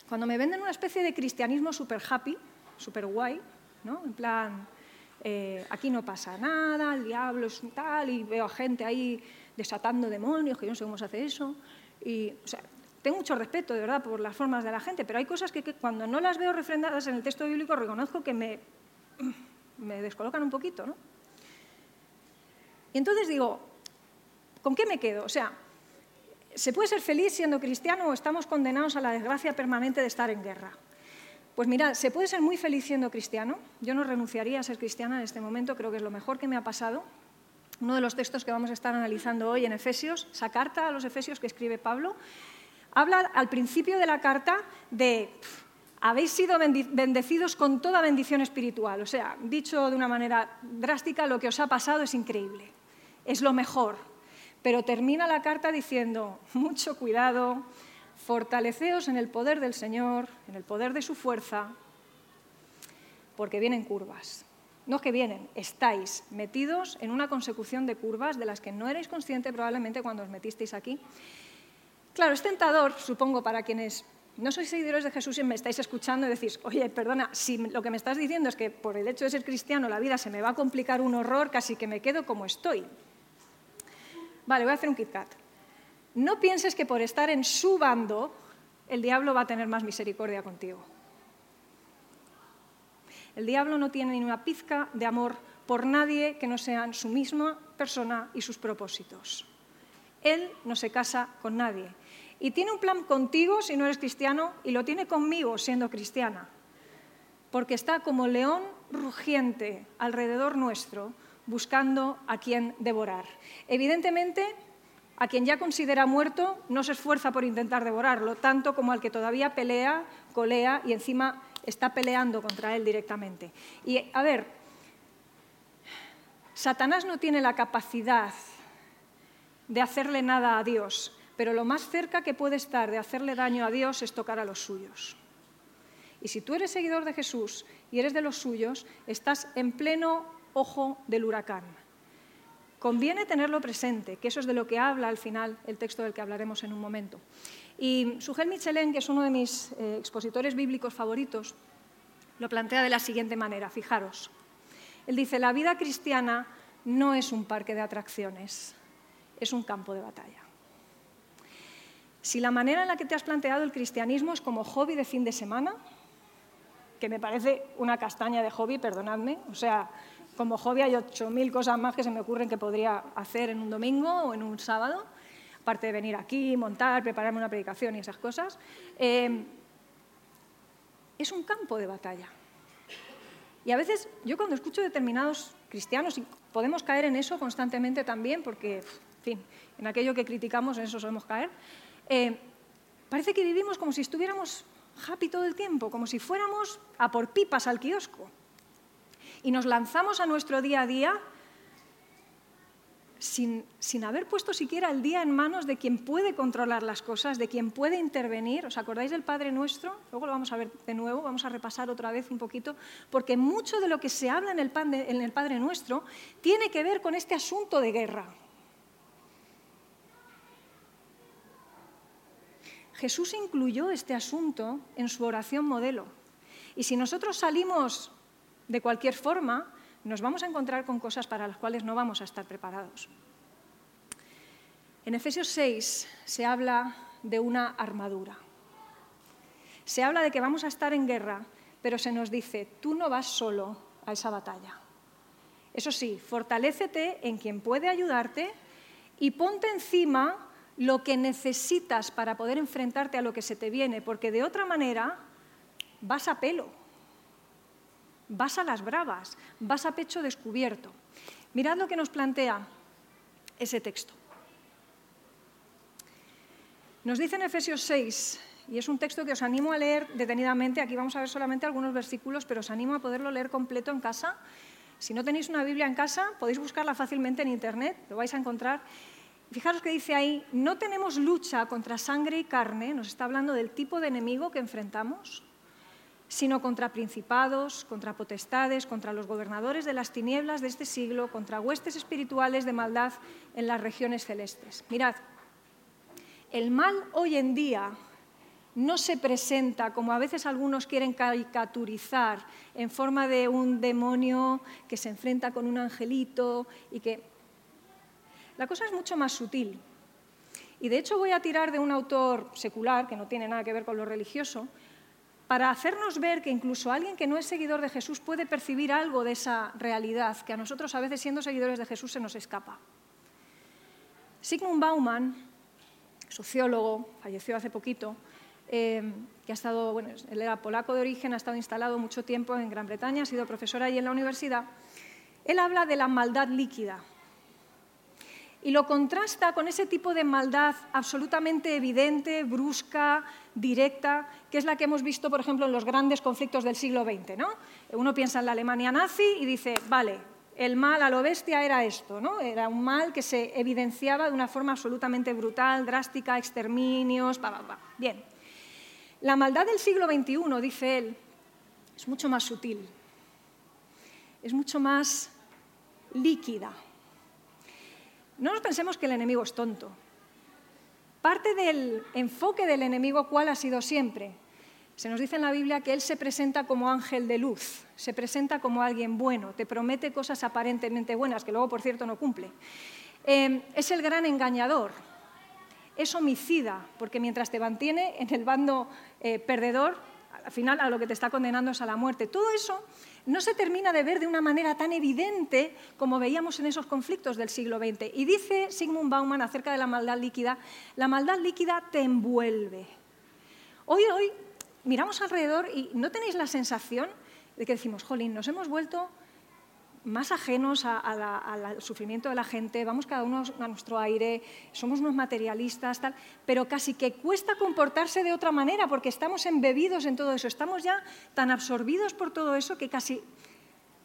cuando me venden una especie de cristianismo super happy, super guay, ¿no? En plan, eh, aquí no pasa nada, el diablo es tal, y veo a gente ahí desatando demonios, que yo no sé cómo se hace eso. Y, tengo mucho respeto, de verdad, por las formas de la gente, pero hay cosas que, cuando no las veo refrendadas en el texto bíblico reconozco que me, descolocan un poquito. ¿no? Y entonces digo, ¿con qué me quedo? O sea, ¿se puede ser feliz siendo cristiano o estamos condenados a la desgracia permanente de estar en guerra? Pues mira, se puede ser muy feliz siendo cristiano. Yo no renunciaría a ser cristiana en este momento, creo que es lo mejor que me ha pasado. Uno de los textos que vamos a estar analizando hoy en Efesios, esa carta a los Efesios que escribe Pablo, habla al principio de la carta de habéis sido bendecidos con toda bendición espiritual. O sea, dicho de una manera drástica, lo que os ha pasado es increíble, es lo mejor. Pero termina la carta diciendo, mucho cuidado, fortaleceos en el poder del Señor, en el poder de su fuerza, porque vienen curvas. No que vienen, estáis metidos en una consecución de curvas de las que no erais consciente probablemente cuando os metisteis aquí. Claro, es tentador, supongo, para quienes no sois seguidores de Jesús y me estáis escuchando y decís, oye, perdona, si lo que me estás diciendo es que por el hecho de ser cristiano la vida se me va a complicar un horror, casi que me quedo como estoy. Vale, voy a hacer un KitKat. No pienses que por estar en su bando el diablo va a tener más misericordia contigo. El diablo no tiene ni una pizca de amor por nadie que no sean su misma persona y sus propósitos. Él no se casa con nadie. Y tiene un plan contigo si no eres cristiano y lo tiene conmigo siendo cristiana. Porque está como león rugiente alrededor nuestro buscando a quien devorar. Evidentemente, a quien ya considera muerto no se esfuerza por intentar devorarlo, tanto como al que todavía pelea, colea y encima está peleando contra él directamente. Y a ver, Satanás no tiene la capacidad de hacerle nada a Dios, pero lo más cerca que puede estar de hacerle daño a Dios es tocar a los suyos. Y si tú eres seguidor de Jesús y eres de los suyos, estás en pleno ojo del huracán. Conviene tenerlo presente, que eso es de lo que habla al final el texto del que hablaremos en un momento. Y Sugel Michelin, que es uno de mis eh, expositores bíblicos favoritos, lo plantea de la siguiente manera, fijaros. Él dice, la vida cristiana no es un parque de atracciones, es un campo de batalla. Si la manera en la que te has planteado el cristianismo es como hobby de fin de semana, que me parece una castaña de hobby, perdonadme, o sea, como hobby hay 8.000 cosas más que se me ocurren que podría hacer en un domingo o en un sábado, aparte de venir aquí, montar, prepararme una predicación y esas cosas. Eh, es un campo de batalla. Y a veces yo cuando escucho determinados cristianos, y podemos caer en eso constantemente también, porque, en aquello que criticamos, en eso solemos caer, eh, parece que vivimos como si estuviéramos happy todo el tiempo, como si fuéramos a por pipas al kiosco. Y nos lanzamos a nuestro día a día sin, haber puesto siquiera el día en manos de quien puede controlar las cosas, de quien puede intervenir. ¿Os acordáis del Padre Nuestro? Luego lo vamos a ver de nuevo, vamos a repasar otra vez un poquito, porque mucho de lo que se habla en el, en el Padre Nuestro tiene que ver con este asunto de guerra. Jesús incluyó este asunto en su oración modelo. Y si nosotros salimos de cualquier forma, nos vamos a encontrar con cosas para las cuales no vamos a estar preparados. En Efesios 6 se habla de una armadura. Se habla de que vamos a estar en guerra, pero se nos dice, tú no vas solo a esa batalla. Eso sí, fortalécete en quien puede ayudarte y ponte encima lo que necesitas para poder enfrentarte a lo que se te viene, porque de otra manera vas a pelo vas a las bravas, vas a pecho descubierto. Mirad lo que nos plantea ese texto. Nos dice en Efesios 6, y es un texto que os animo a leer detenidamente, aquí vamos a ver solamente algunos versículos, pero os animo a poderlo leer completo en casa. Si no tenéis una Biblia en casa, podéis buscarla fácilmente en Internet, lo vais a encontrar. Fijaros que dice ahí, no tenemos lucha contra sangre y carne, nos está hablando del tipo de enemigo que enfrentamos, sino contra principados, contra potestades, contra los gobernadores de las tinieblas de este siglo, contra huestes espirituales de maldad en las regiones celestes. Mirad, el mal hoy en día no se presenta como a veces algunos quieren caricaturizar en forma de un demonio que se enfrenta con un angelito y que... La cosa es mucho más sutil. Y de hecho voy a tirar de un autor secular, que no tiene nada que ver con lo religioso, para hacernos ver que incluso alguien que no es seguidor de Jesús puede percibir algo de esa realidad que a nosotros a veces siendo seguidores de Jesús se nos escapa. Sigmund Bauman, sociólogo, falleció hace poquito, eh, que ha estado, bueno, él era polaco de origen, ha estado instalado mucho tiempo en Gran Bretaña, ha sido profesor allí en la universidad, él habla de la maldad líquida y lo contrasta con ese tipo de maldad absolutamente evidente, brusca, directa, que es la que hemos visto, por ejemplo, en los grandes conflictos del siglo XX. ¿no? Uno piensa en la Alemania nazi y dice, vale, el mal a lo bestia era esto, ¿no? era un mal que se evidenciaba de una forma absolutamente brutal, drástica, exterminios, pa, Bien. La maldad del siglo XXI, dice él, es mucho más sutil, es mucho más líquida, no nos pensemos que el enemigo es tonto. Parte del enfoque del enemigo, ¿cuál ha sido siempre? Se nos dice en la Biblia que Él se presenta como ángel de luz, se presenta como alguien bueno, te promete cosas aparentemente buenas, que luego, por cierto, no cumple. Eh, es el gran engañador, es homicida, porque mientras te mantiene en el bando eh, perdedor, al final a lo que te está condenando es a la muerte. Todo eso no se termina de ver de una manera tan evidente como veíamos en esos conflictos del siglo XX. Y dice Sigmund Bauman acerca de la maldad líquida, la maldad líquida te envuelve. Hoy, hoy miramos alrededor y no tenéis la sensación de que decimos, jolín, nos hemos vuelto más ajenos al sufrimiento de la gente, vamos cada uno a nuestro aire, somos unos materialistas, tal, pero casi que cuesta comportarse de otra manera porque estamos embebidos en todo eso, estamos ya tan absorbidos por todo eso que casi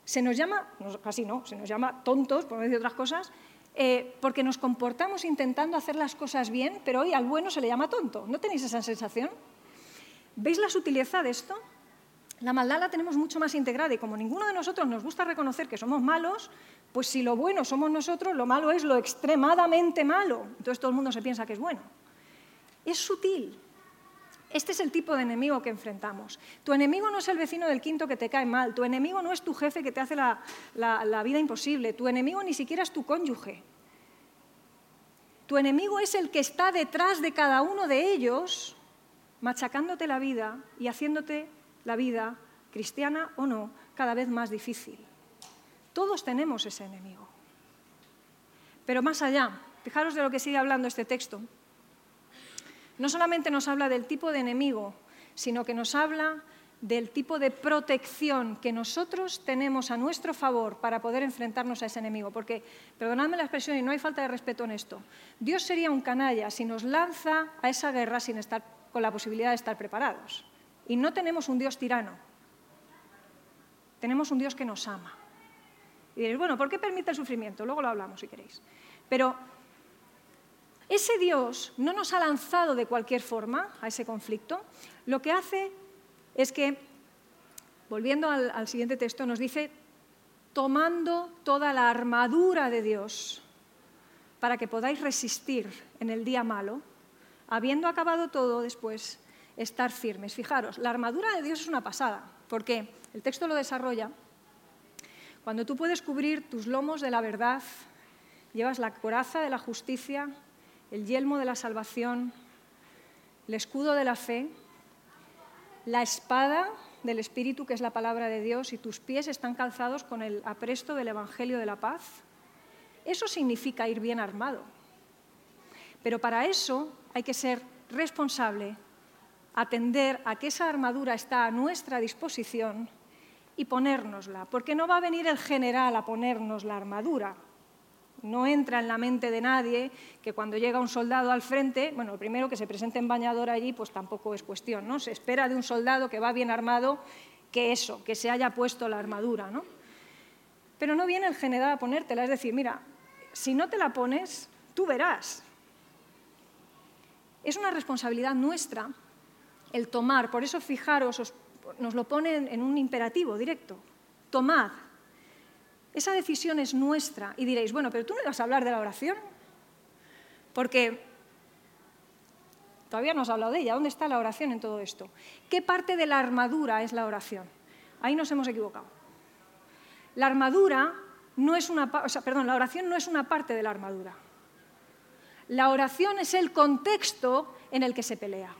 se nos llama, casi no, se nos llama tontos, por no decir otras cosas, eh, porque nos comportamos intentando hacer las cosas bien, pero hoy al bueno se le llama tonto. ¿No tenéis esa sensación? ¿Veis la sutileza de esto? La maldad la tenemos mucho más integrada y como ninguno de nosotros nos gusta reconocer que somos malos, pues si lo bueno somos nosotros, lo malo es lo extremadamente malo. Entonces todo el mundo se piensa que es bueno. Es sutil. Este es el tipo de enemigo que enfrentamos. Tu enemigo no es el vecino del quinto que te cae mal, tu enemigo no es tu jefe que te hace la, la vida imposible, tu enemigo ni siquiera es tu cónyuge. Tu enemigo es el que está detrás de cada uno de ellos, machacándote la vida y haciéndote la vida, cristiana o no, cada vez más difícil. Todos tenemos ese enemigo. Pero más allá, fijaros de lo que sigue hablando este texto. No solamente nos habla del tipo de enemigo, sino que nos habla del tipo de protección que nosotros tenemos a nuestro favor para poder enfrentarnos a ese enemigo. Porque, perdonadme la expresión y no hay falta de respeto en esto, Dios sería un canalla si nos lanza a esa guerra sin estar con la posibilidad de estar preparados. Y no tenemos un Dios tirano, tenemos un Dios que nos ama. Y diréis, bueno, ¿por qué permite el sufrimiento? Luego lo hablamos si queréis. Pero ese Dios no nos ha lanzado de cualquier forma a ese conflicto. Lo que hace es que, volviendo al, al siguiente texto, nos dice, tomando toda la armadura de Dios para que podáis resistir en el día malo, habiendo acabado todo después, estar firmes. Fijaros, la armadura de Dios es una pasada, porque el texto lo desarrolla. Cuando tú puedes cubrir tus lomos de la verdad, llevas la coraza de la justicia, el yelmo de la salvación, el escudo de la fe, la espada del Espíritu, que es la palabra de Dios, y tus pies están calzados con el apresto del Evangelio de la paz. Eso significa ir bien armado. Pero para eso hay que ser responsable atender a que esa armadura está a nuestra disposición y ponérnosla, porque no va a venir el general a ponernos la armadura. No entra en la mente de nadie que cuando llega un soldado al frente, bueno, lo primero que se presente en bañador allí, pues tampoco es cuestión, ¿no? Se espera de un soldado que va bien armado que eso, que se haya puesto la armadura, ¿no? Pero no viene el general a ponértela, es decir, mira, si no te la pones, tú verás. Es una responsabilidad nuestra el tomar. Por eso, fijaros, nos lo ponen en un imperativo directo. Tomad. Esa decisión es nuestra. Y diréis, bueno, pero tú no vas a hablar de la oración. Porque todavía no has hablado de ella. ¿Dónde está la oración en todo esto? ¿Qué parte de la armadura es la oración? Ahí nos hemos equivocado. La armadura no es una, perdón, la oración no es una parte de la armadura. La oración es el contexto en el que se pelea.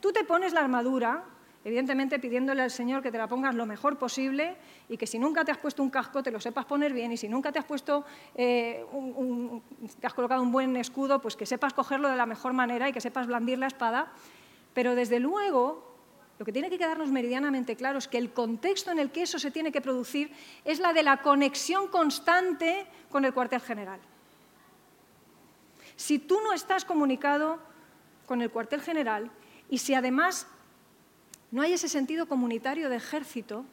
Tú te pones la armadura, evidentemente pidiéndole al Señor que te la pongas lo mejor posible y que si nunca te has puesto un casco te lo sepas poner bien y si nunca te has puesto, eh, te has colocado un buen escudo, pues que sepas cogerlo de la mejor manera y que sepas blandir la espada. Pero desde luego, lo que tiene que quedarnos meridianamente claro es que el contexto en el que eso se tiene que producir es la de la conexión constante con el cuartel general. Si tú no estás comunicado con el cuartel general, y si además no hay ese sentido comunitario de ejército,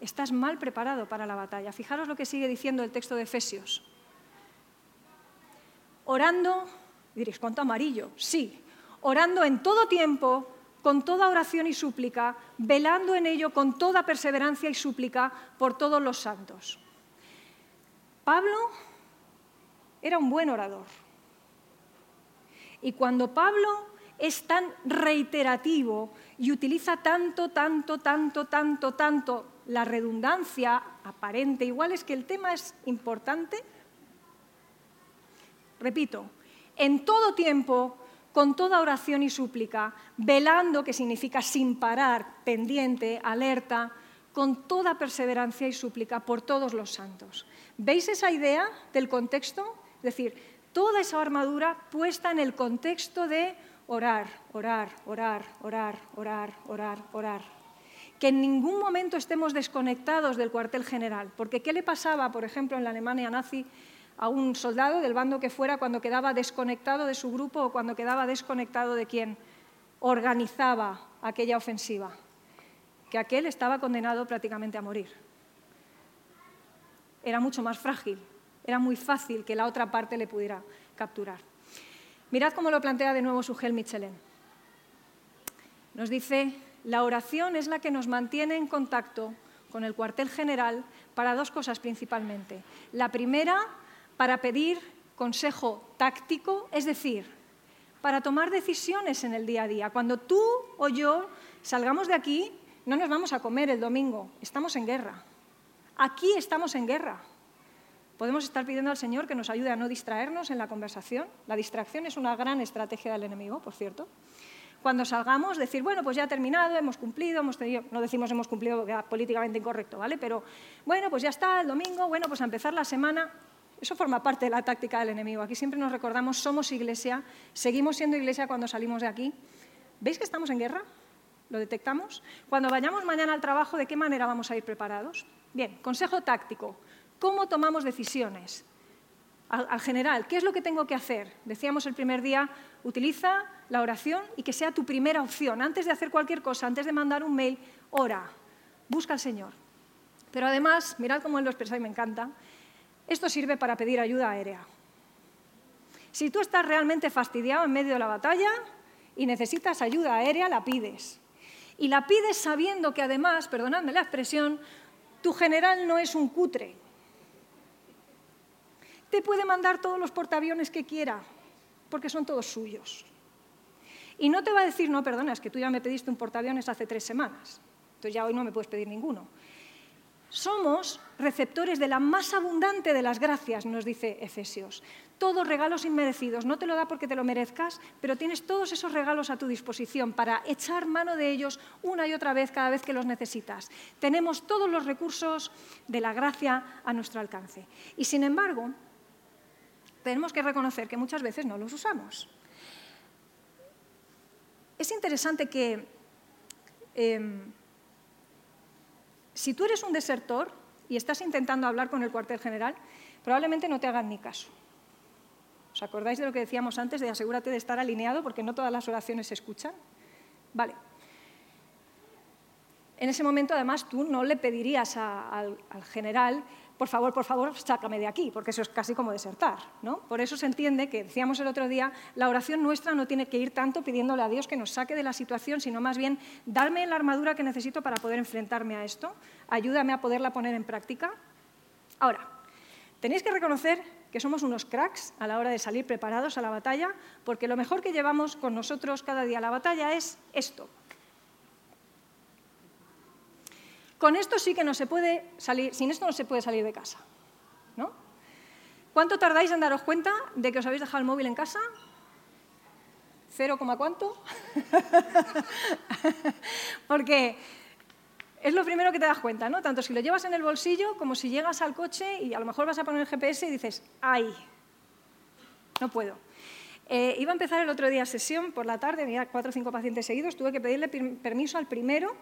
estás mal preparado para la batalla. Fijaros lo que sigue diciendo el texto de Efesios. Orando, diréis, ¿cuánto amarillo? Sí, orando en todo tiempo, con toda oración y súplica, velando en ello con toda perseverancia y súplica por todos los santos. Pablo era un buen orador. Y cuando Pablo es tan reiterativo y utiliza tanto, tanto, tanto, tanto, tanto la redundancia aparente, igual es que el tema es importante. Repito, en todo tiempo, con toda oración y súplica, velando, que significa sin parar, pendiente, alerta, con toda perseverancia y súplica por todos los santos. ¿Veis esa idea del contexto? Es decir, toda esa armadura puesta en el contexto de orar, orar, orar, orar, orar, orar, orar. Que en ningún momento estemos desconectados del cuartel general, porque ¿qué le pasaba, por ejemplo, en la Alemania nazi a un soldado del bando que fuera cuando quedaba desconectado de su grupo o cuando quedaba desconectado de quien organizaba aquella ofensiva? Que aquel estaba condenado prácticamente a morir. Era mucho más frágil, era muy fácil que la otra parte le pudiera capturar. Mirad cómo lo plantea de nuevo Sugel Michelin. Nos dice, La oración es la que nos mantiene en contacto con el cuartel general para dos cosas principalmente. La primera, para pedir consejo táctico, es decir, para tomar decisiones en el día a día. Cuando tú o yo salgamos de aquí, no nos vamos a comer el domingo, estamos en guerra. Aquí estamos en guerra. Podemos estar pidiendo al Señor que nos ayude a no distraernos en la conversación. La distracción es una gran estrategia del enemigo, por cierto. Cuando salgamos, decir, bueno, pues ya ha terminado, hemos cumplido, hemos tenido, no decimos hemos cumplido porque políticamente incorrecto, ¿vale? Pero bueno, pues ya está, el domingo, bueno, pues a empezar la semana. Eso forma parte de la táctica del enemigo. Aquí siempre nos recordamos, somos iglesia, seguimos siendo iglesia cuando salimos de aquí. ¿Veis que estamos en guerra? ¿Lo detectamos? Cuando vayamos mañana al trabajo, ¿de qué manera vamos a ir preparados? Bien, consejo táctico. ¿Cómo tomamos decisiones? Al, general, ¿qué es lo que tengo que hacer? Decíamos el primer día, utiliza la oración y que sea tu primera opción. Antes de hacer cualquier cosa, antes de mandar un mail, ora, busca al Señor. Pero además, mirad cómo él lo expresa y me encanta, esto sirve para pedir ayuda aérea. Si tú estás realmente fastidiado en medio de la batalla y necesitas ayuda aérea, la pides. Y la pides sabiendo que además, perdonadme la expresión, tu general no es un cutre. Te puede mandar todos los portaaviones que quiera, porque son todos suyos. Y no te va a decir, no, perdona, es que tú ya me pediste un portaaviones hace tres semanas, entonces ya hoy no me puedes pedir ninguno. Somos receptores de la más abundante de las gracias, nos dice Efesios. Todos regalos inmerecidos. No te lo da porque te lo merezcas, pero tienes todos esos regalos a tu disposición para echar mano de ellos una y otra vez cada vez que los necesitas. Tenemos todos los recursos de la gracia a nuestro alcance. Y sin embargo, tenemos que reconocer que muchas veces no los usamos. Es interesante que em, si tú eres un desertor y estás intentando hablar con el cuartel general, probablemente no te hagan ni caso. ¿Os acordáis de lo que decíamos antes de asegúrate de estar alineado porque no todas las oraciones se escuchan? Vale. En ese momento, además, tú no le pedirías al, general, por favor, por favor, sácame de aquí, porque eso es casi como desertar. ¿no? Por eso se entiende que, decíamos el otro día, la oración nuestra no tiene que ir tanto pidiéndole a Dios que nos saque de la situación, sino más bien, darme la armadura que necesito para poder enfrentarme a esto, ayúdame a poderla poner en práctica. Ahora, tenéis que reconocer que somos unos cracks a la hora de salir preparados a la batalla, porque lo mejor que llevamos con nosotros cada día a la batalla es esto, Con esto sí que no se puede salir, sin esto no se puede salir de casa. ¿no? ¿Cuánto tardáis en daros cuenta de que os habéis dejado el móvil en casa? ¿Cero coma cuánto? Porque es lo primero que te das cuenta, ¿no? Tanto si lo llevas en el bolsillo como si llegas al coche y a lo mejor vas a poner el GPS y dices, ¡ay! No puedo. Eh, iba a empezar el otro día sesión por la tarde, había cuatro o cinco pacientes seguidos, tuve que pedirle permiso al primero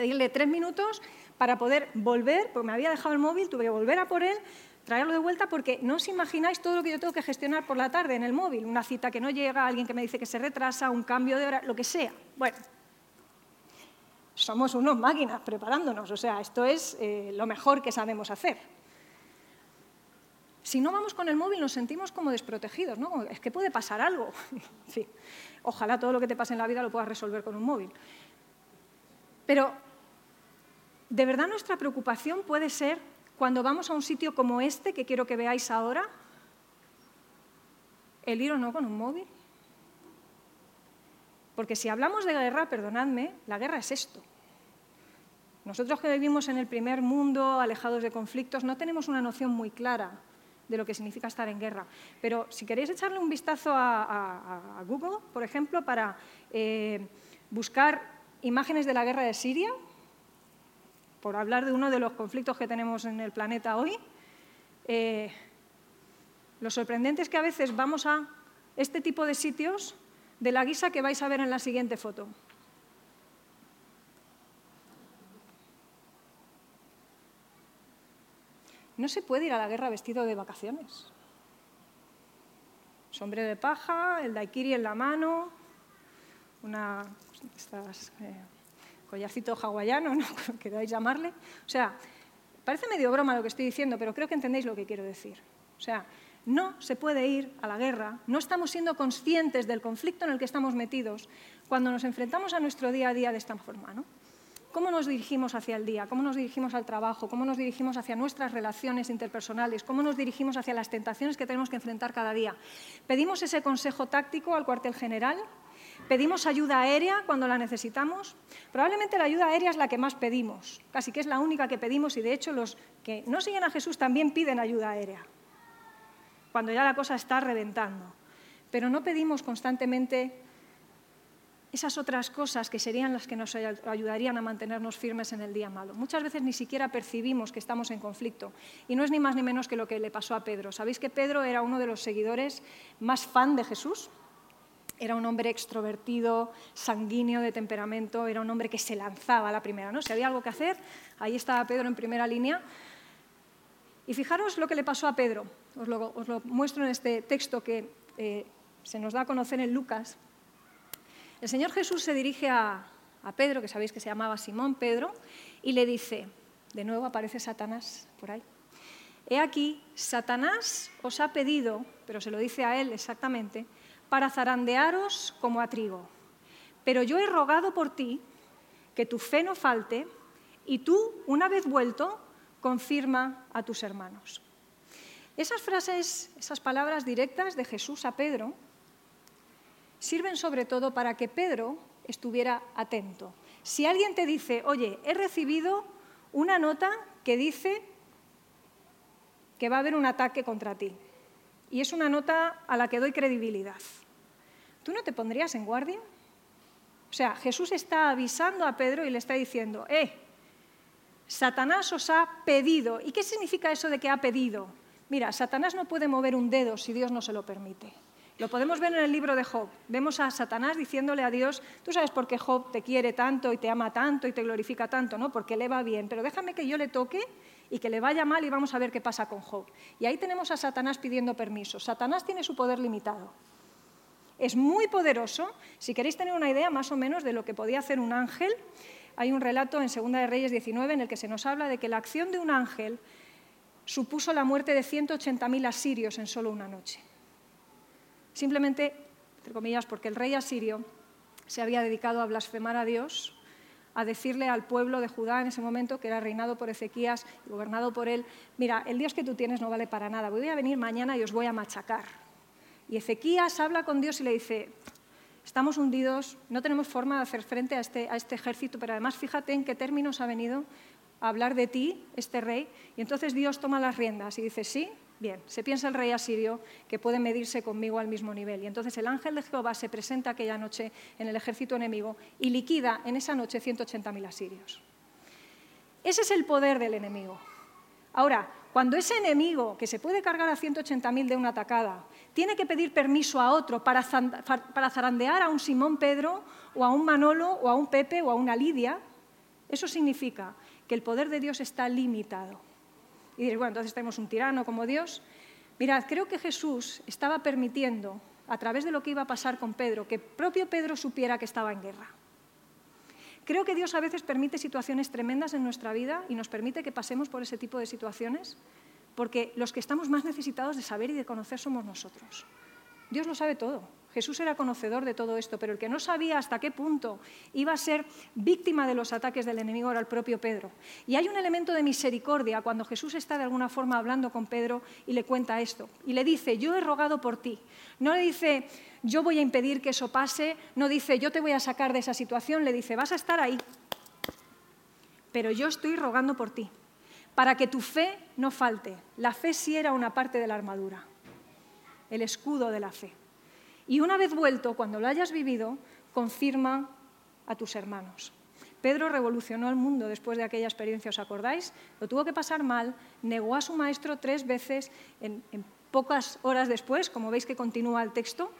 pedirle tres minutos para poder volver, porque me había dejado el móvil, tuve que volver a por él, traerlo de vuelta, porque no os imagináis todo lo que yo tengo que gestionar por la tarde en el móvil, una cita que no llega, alguien que me dice que se retrasa, un cambio de hora, lo que sea. Bueno, somos unos máquinas preparándonos, o sea, esto es eh, lo mejor que sabemos hacer. Si no vamos con el móvil nos sentimos como desprotegidos, ¿no? Es que puede pasar algo. ojalá todo lo que te pase en la vida lo puedas resolver con un móvil. Pero, ¿de verdad nuestra preocupación puede ser cuando vamos a un sitio como este, que quiero que veáis ahora, el ir o no con un móvil? Porque si hablamos de guerra, perdonadme, la guerra es esto. Nosotros que vivimos en el primer mundo, alejados de conflictos, no tenemos una noción muy clara de lo que significa estar en guerra. Pero si queréis echarle un vistazo a, Google, por ejemplo, para eh, buscar imágenes de la guerra de Siria, por hablar de uno de los conflictos que tenemos en el planeta hoy. Eh, lo sorprendente es que a veces vamos a este tipo de sitios de la guisa que vais a ver en la siguiente foto. No se puede ir a la guerra vestido de vacaciones. Sombrero de paja, el daiquiri en la mano, una estas, eh, collarcito hawaiano, ¿no? queráis llamarle. O sea, parece medio broma lo que estoy diciendo, pero creo que entendéis lo que quiero decir. O sea, no se puede ir a la guerra, no estamos siendo conscientes del conflicto en el que estamos metidos cuando nos enfrentamos a nuestro día a día de esta forma, ¿no? ¿Cómo nos dirigimos hacia el día? ¿Cómo nos dirigimos al trabajo? ¿Cómo nos dirigimos hacia nuestras relaciones interpersonales? ¿Cómo nos dirigimos hacia las tentaciones que tenemos que enfrentar cada día? ¿Pedimos ese consejo táctico al cuartel general? ¿Pedimos ayuda aérea cuando la necesitamos? Probablemente la ayuda aérea es la que más pedimos, casi que es la única que pedimos y de hecho los que no siguen a Jesús también piden ayuda aérea, cuando ya la cosa está reventando. Pero no pedimos constantemente esas otras cosas que serían las que nos ayudarían a mantenernos firmes en el día malo. Muchas veces ni siquiera percibimos que estamos en conflicto y no es ni más ni menos que lo que le pasó a Pedro. ¿Sabéis que Pedro era uno de los seguidores más fan de Jesús? Era un hombre extrovertido, sanguíneo de temperamento, era un hombre que se lanzaba a la primera, ¿no? Si había algo que hacer, ahí estaba Pedro en primera línea. Y fijaros lo que le pasó a Pedro. Os lo, muestro en este texto que eh, se nos da a conocer en Lucas, el Señor Jesús se dirige a, Pedro, que sabéis que se llamaba Simón Pedro, y le dice, de nuevo aparece Satanás por ahí, he aquí, Satanás os ha pedido, pero se lo dice a él exactamente, para zarandearos como a trigo. Pero yo he rogado por ti que tu fe no falte y tú, una vez vuelto, confirma a tus hermanos. Esas frases, esas palabras directas de Jesús a Pedro, sirven sobre todo para que Pedro estuviera atento. Si alguien te dice, oye, he recibido una nota que dice que va a haber un ataque contra ti, y es una nota a la que doy credibilidad, ¿tú no te pondrías en guardia? O sea, Jesús está avisando a Pedro y le está diciendo, eh, Satanás os ha pedido. ¿Y qué significa eso de que ha pedido? Mira, Satanás no puede mover un dedo si Dios no se lo permite. Lo podemos ver en el libro de Job. Vemos a Satanás diciéndole a Dios, tú sabes por qué Job te quiere tanto y te ama tanto y te glorifica tanto, ¿no? Porque le va bien, pero déjame que yo le toque y que le vaya mal y vamos a ver qué pasa con Job. Y ahí tenemos a Satanás pidiendo permiso. Satanás tiene su poder limitado. Es muy poderoso. Si queréis tener una idea más o menos de lo que podía hacer un ángel, hay un relato en Segunda de Reyes 19 en el que se nos habla de que la acción de un ángel supuso la muerte de 180.000 asirios en solo una noche. Simplemente, entre comillas, porque el rey asirio se había dedicado a blasfemar a Dios, a decirle al pueblo de Judá en ese momento, que era reinado por Ezequías y gobernado por él, mira, el Dios que tú tienes no vale para nada, voy a venir mañana y os voy a machacar. Y Ezequías habla con Dios y le dice, estamos hundidos, no tenemos forma de hacer frente a este, a este ejército, pero además fíjate en qué términos ha venido a hablar de ti, este rey, y entonces Dios toma las riendas y dice, sí, Bien, se piensa el rey asirio que puede medirse conmigo al mismo nivel. Y entonces el ángel de Jehová se presenta aquella noche en el ejército enemigo y liquida en esa noche 180.000 asirios. Ese es el poder del enemigo. Ahora, cuando ese enemigo, que se puede cargar a 180.000 de una atacada, tiene que pedir permiso a otro para, zarandear a un Simón Pedro o a un Manolo o a un Pepe o a una Lidia, eso significa que el poder de Dios está limitado y diréis, bueno, entonces tenemos un tirano como Dios. Mirad, creo que Jesús estaba permitiendo, a través de lo que iba a pasar con Pedro, que propio Pedro supiera que estaba en guerra. Creo que Dios a veces permite situaciones tremendas en nuestra vida y nos permite que pasemos por ese tipo de situaciones, porque los que estamos más necesitados de saber y de conocer somos nosotros. Dios lo sabe todo. Jesús era conocedor de todo esto, pero el que no sabía hasta qué punto iba a ser víctima de los ataques del enemigo era el propio Pedro. Y hay un elemento de misericordia cuando Jesús está de alguna forma hablando con Pedro y le cuenta esto. Y le dice, yo he rogado por ti. No le dice, yo voy a impedir que eso pase, no dice, yo te voy a sacar de esa situación, le dice, vas a estar ahí. Pero yo estoy rogando por ti, para que tu fe no falte. La fe sí era una parte de la armadura, el escudo de la fe. Y una vez vuelto, cuando lo hayas vivido, confirma a tus hermanos. Pedro revolucionó el mundo después de aquella experiencia, ¿os acordáis? Lo tuvo que pasar mal, negó a su maestro tres veces en, pocas horas después, como veis que continúa el texto,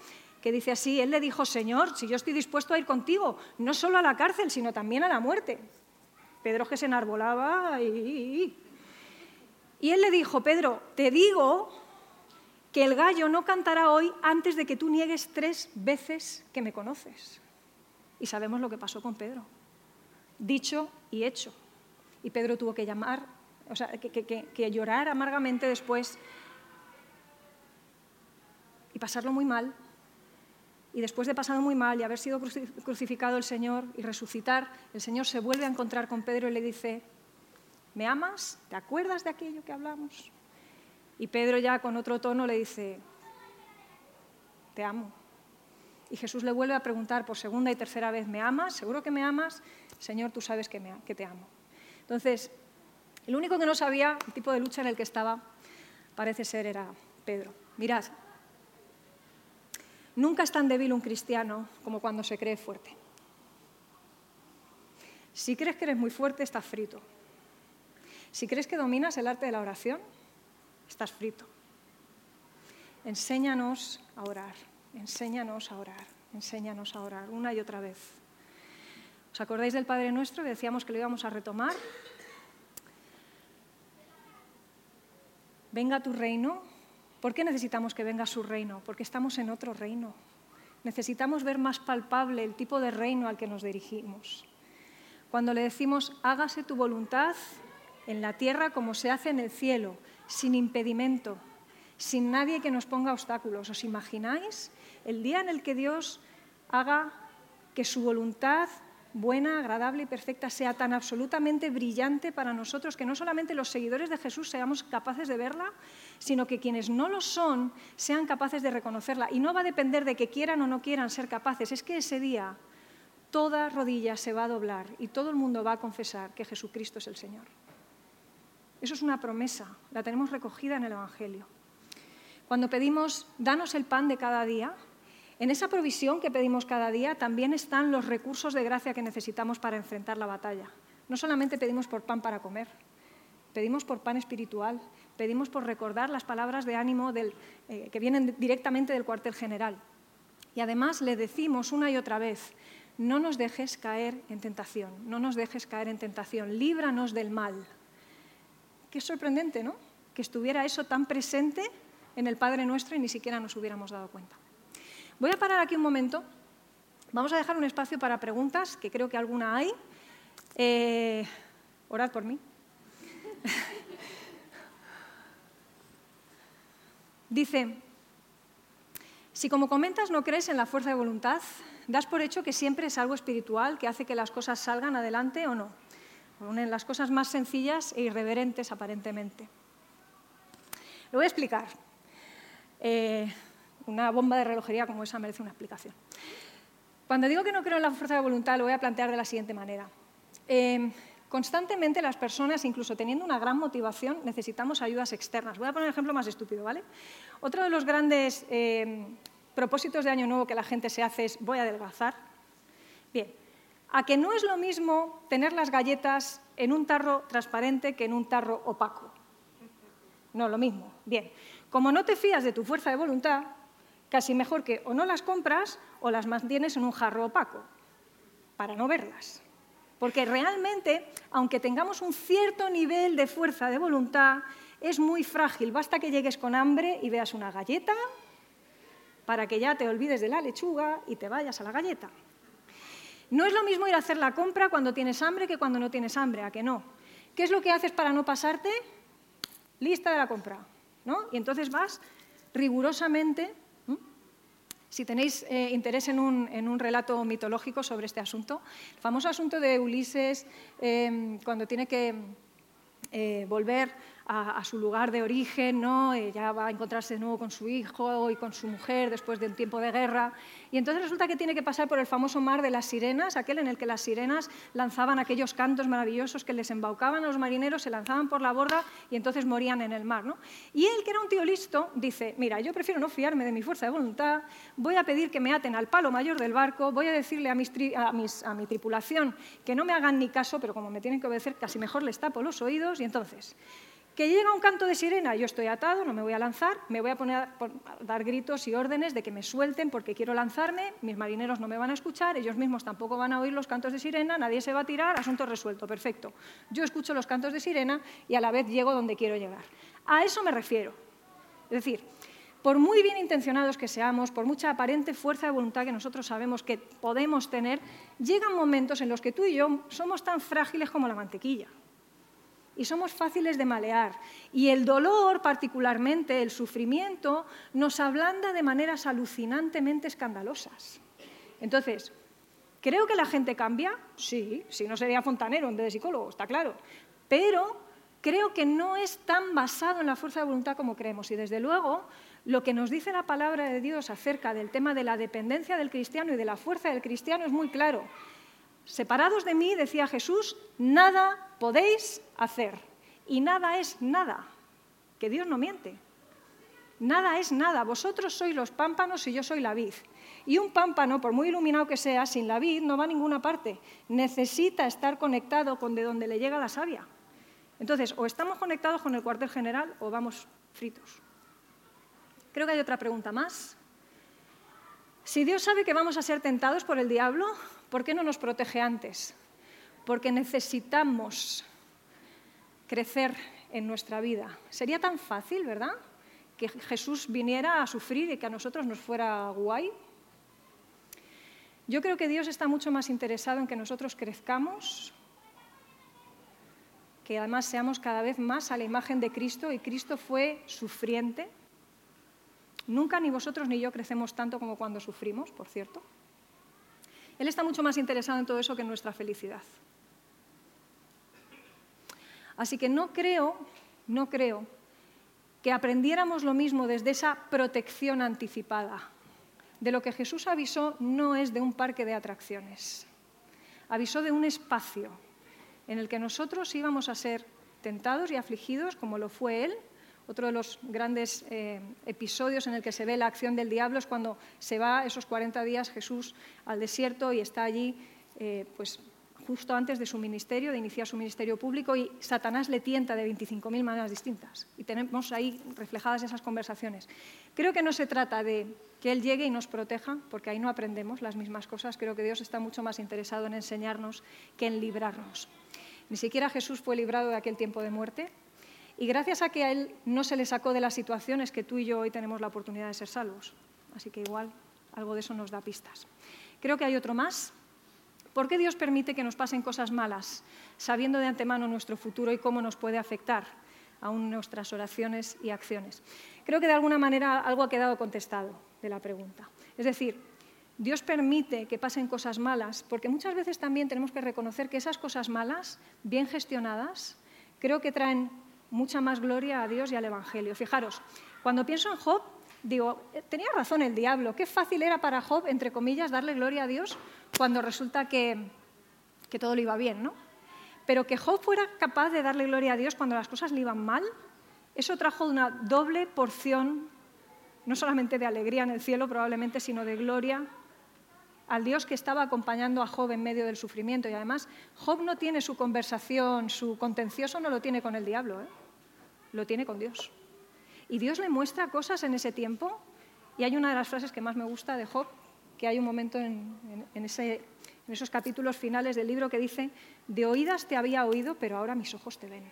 que dice así, él le dijo, Señor, si yo estoy dispuesto a ir contigo, no solo a la cárcel, sino también a la muerte. Pedro que se enarbolaba y... Y él le dijo, Pedro, te digo que el gallo no cantará hoy antes de que tú niegues tres veces que me conoces. Y sabemos lo que pasó con Pedro. Dicho y hecho. Y Pedro tuvo que llamar, o sea, que, llorar amargamente después y pasarlo muy mal. Y después de pasado muy mal y haber sido crucificado el Señor y resucitar, el Señor se vuelve a encontrar con Pedro y le dice, ¿me amas? ¿Te acuerdas de aquello que hablamos? Y Pedro ya con otro tono le dice, te amo. Y Jesús le vuelve a preguntar por segunda y tercera vez, ¿me amas? ¿Seguro que me amas? Señor, tú sabes que, que te amo. Entonces, el único que no sabía el tipo de lucha en el que estaba, parece ser, era Pedro. Mirad, nunca es tan débil un cristiano como cuando se cree fuerte. Si crees que eres muy fuerte, estás frito. Si crees que dominas el arte de la oración, estás frito. Enséñanos a orar, enséñanos a orar, enséñanos a orar una y otra vez. ¿Os acordáis del Padre Nuestro? Decíamos que lo íbamos a retomar. Venga tu reino. ¿Por qué necesitamos que venga su reino? Porque estamos en otro reino. Necesitamos ver más palpable el tipo de reino al que nos dirigimos. Cuando le decimos, hágase tu voluntad en la tierra como se hace en el cielo, sin impedimento, sin nadie que nos ponga obstáculos. ¿Os imagináis el día en el que Dios haga que su voluntad buena, agradable y perfecta sea tan absolutamente brillante para nosotros que no solamente los seguidores de Jesús seamos capaces de verla, sino que quienes no lo son sean capaces de reconocerla. Y no va a depender de que quieran o no quieran ser capaces, es que ese día toda rodilla se va a doblar y todo el mundo va a confesar que Jesucristo es el Señor. Eso es una promesa, la tenemos recogida en el Evangelio. Cuando pedimos, danos el pan de cada día, en esa provisión que pedimos cada día también están los recursos de gracia que necesitamos para enfrentar la batalla. No solamente pedimos por pan para comer, pedimos por pan espiritual, pedimos por recordar las palabras de ánimo eh, que vienen directamente del cuartel general. Y además le decimos una y otra vez, no nos dejes caer en tentación, no nos dejes caer en tentación, líbranos del mal. Qué sorprendente, ¿no? Que estuviera eso tan presente en el Padre Nuestro y ni siquiera nos hubiéramos dado cuenta. Voy a parar aquí un momento. Vamos a dejar un espacio para preguntas, que creo que alguna hay. Eh, orad por mí. Dice, si como comentas no crees en la fuerza de voluntad, das por hecho que siempre es algo espiritual que hace que las cosas salgan adelante o no. En las cosas más sencillas e irreverentes aparentemente. Lo voy a explicar. Eh, una bomba de relojería como esa merece una explicación. Cuando digo que no creo en la fuerza de voluntad, lo voy a plantear de la siguiente manera. Em, constantemente las personas, incluso teniendo una gran motivación, necesitamos ayudas externas. Voy a poner un ejemplo más estúpido, ¿vale? Otro de los grandes em, propósitos de Año Nuevo que la gente se hace es voy a adelgazar. Bien, a que no es lo mismo tener las galletas en un tarro transparente que en un tarro opaco. No, lo mismo. Bien, como no te fías de tu fuerza de voluntad, casi mejor que o no las compras o las mantienes en un jarro opaco, para no verlas. Porque realmente, aunque tengamos un cierto nivel de fuerza de voluntad, es muy frágil. Basta que llegues con hambre y veas una galleta para que ya te olvides de la lechuga y te vayas a la galleta. No es lo mismo ir a hacer la compra cuando tienes hambre que cuando no tienes hambre, ¿a que no? ¿Qué es lo que haces para no pasarte? Lista de la compra, ¿no? Y entonces vas rigurosamente si tenéis eh, interés en un, relato mitológico sobre este asunto, el famoso asunto de Ulises, eh, cuando tiene que eh, volver a, su lugar de origen, ¿no? ya va a encontrarse de nuevo con su hijo y con su mujer después de un tiempo de guerra. Y entonces resulta que tiene que pasar por el famoso mar de las sirenas, aquel en el que las sirenas lanzaban aquellos cantos maravillosos que les embaucaban a los marineros, se lanzaban por la borda y entonces morían en el mar. ¿no? Y él, que era un tío listo, dice, mira, yo prefiero no fiarme de mi fuerza de voluntad, voy a pedir que me aten al palo mayor del barco, voy a decirle a, a mi tripulación que no me hagan ni caso, pero como me tienen que obedecer, casi mejor les tapo los oídos y entonces que llega un canto de sirena, yo estoy atado, no me voy a lanzar, me voy a poner a dar gritos y órdenes de que me suelten porque quiero lanzarme, mis marineros no me van a escuchar, ellos mismos tampoco van a oír los cantos de sirena, nadie se va a tirar, asunto resuelto, perfecto. Yo escucho los cantos de sirena y a la vez llego donde quiero llegar. A eso me refiero. Es decir, por muy bien intencionados que seamos, por mucha aparente fuerza de voluntad que nosotros sabemos que podemos tener, llegan momentos en los que tú y yo somos tan frágiles como la mantequilla. Y somos fáciles de malear. Y el dolor, particularmente el sufrimiento, nos ablanda de maneras alucinantemente escandalosas. Entonces, ¿creo que la gente cambia? Sí, si no sería fontanero en vez de psicólogo, está claro. Pero creo que no es tan basado en la fuerza de voluntad como creemos. Y desde luego, lo que nos dice la palabra de Dios acerca del tema de la dependencia del cristiano y de la fuerza del cristiano es muy claro. Separados de mí, decía Jesús, nada podéis hacer. Y nada es nada, que Dios no miente. Nada es nada. Vosotros sois los pámpanos y yo soy la vid. Y un pámpano, por muy iluminado que sea, sin la vid no va a ninguna parte. Necesita estar conectado con de donde le llega la savia. Entonces, o estamos conectados con el cuartel general o vamos fritos. Creo que hay otra pregunta más. Si Dios sabe que vamos a ser tentados por el diablo, ¿por qué no nos protege antes? Porque necesitamos crecer en nuestra vida. Sería tan fácil, ¿verdad? Que Jesús viniera a sufrir y que a nosotros nos fuera guay. Yo creo que Dios está mucho más interesado en que nosotros crezcamos, que además seamos cada vez más a la imagen de Cristo y Cristo fue sufriente. Nunca ni vosotros ni yo crecemos tanto como cuando sufrimos, por cierto. Él está mucho más interesado en todo eso que en nuestra felicidad. Así que no creo, no creo que aprendiéramos lo mismo desde esa protección anticipada. De lo que Jesús avisó no es de un parque de atracciones. Avisó de un espacio en el que nosotros íbamos a ser tentados y afligidos como lo fue Él otro de los grandes eh, episodios en el que se ve la acción del diablo es cuando se va esos 40 días Jesús al desierto y está allí eh, pues, justo antes de su ministerio, de iniciar su ministerio público, y Satanás le tienta de 25.000 maneras distintas. Y tenemos ahí reflejadas esas conversaciones. Creo que no se trata de que Él llegue y nos proteja, porque ahí no aprendemos las mismas cosas. Creo que Dios está mucho más interesado en enseñarnos que en librarnos. Ni siquiera Jesús fue librado de aquel tiempo de muerte, y gracias a que a él no se le sacó de las situaciones que tú y yo hoy tenemos la oportunidad de ser salvos. Así que igual algo de eso nos da pistas. Creo que hay otro más. ¿Por qué Dios permite que nos pasen cosas malas, sabiendo de antemano nuestro futuro y cómo nos puede afectar aún nuestras oraciones y acciones? Creo que de alguna manera algo ha quedado contestado de la pregunta. Es decir, Dios permite que pasen cosas malas porque muchas veces también tenemos que reconocer que esas cosas malas, bien gestionadas, creo que traen mucha más gloria a Dios y al Evangelio. Fijaros, cuando pienso en Job, digo, eh, tenía razón el diablo, qué fácil era para Job, entre comillas, darle gloria a Dios cuando resulta que, que todo le iba bien, ¿no? Pero que Job fuera capaz de darle gloria a Dios cuando las cosas le iban mal, eso trajo una doble porción, no solamente de alegría en el cielo probablemente, sino de gloria al Dios que estaba acompañando a Job en medio del sufrimiento. Y además, Job no tiene su conversación, su contencioso no lo tiene con el diablo, ¿eh? Lo tiene con Dios. Y Dios le muestra cosas en ese tiempo. Y hay una de las frases que más me gusta de Job, que hay un momento en, en esos capítulos finales del libro que dice, de oídas te había oído, pero ahora mis ojos te ven.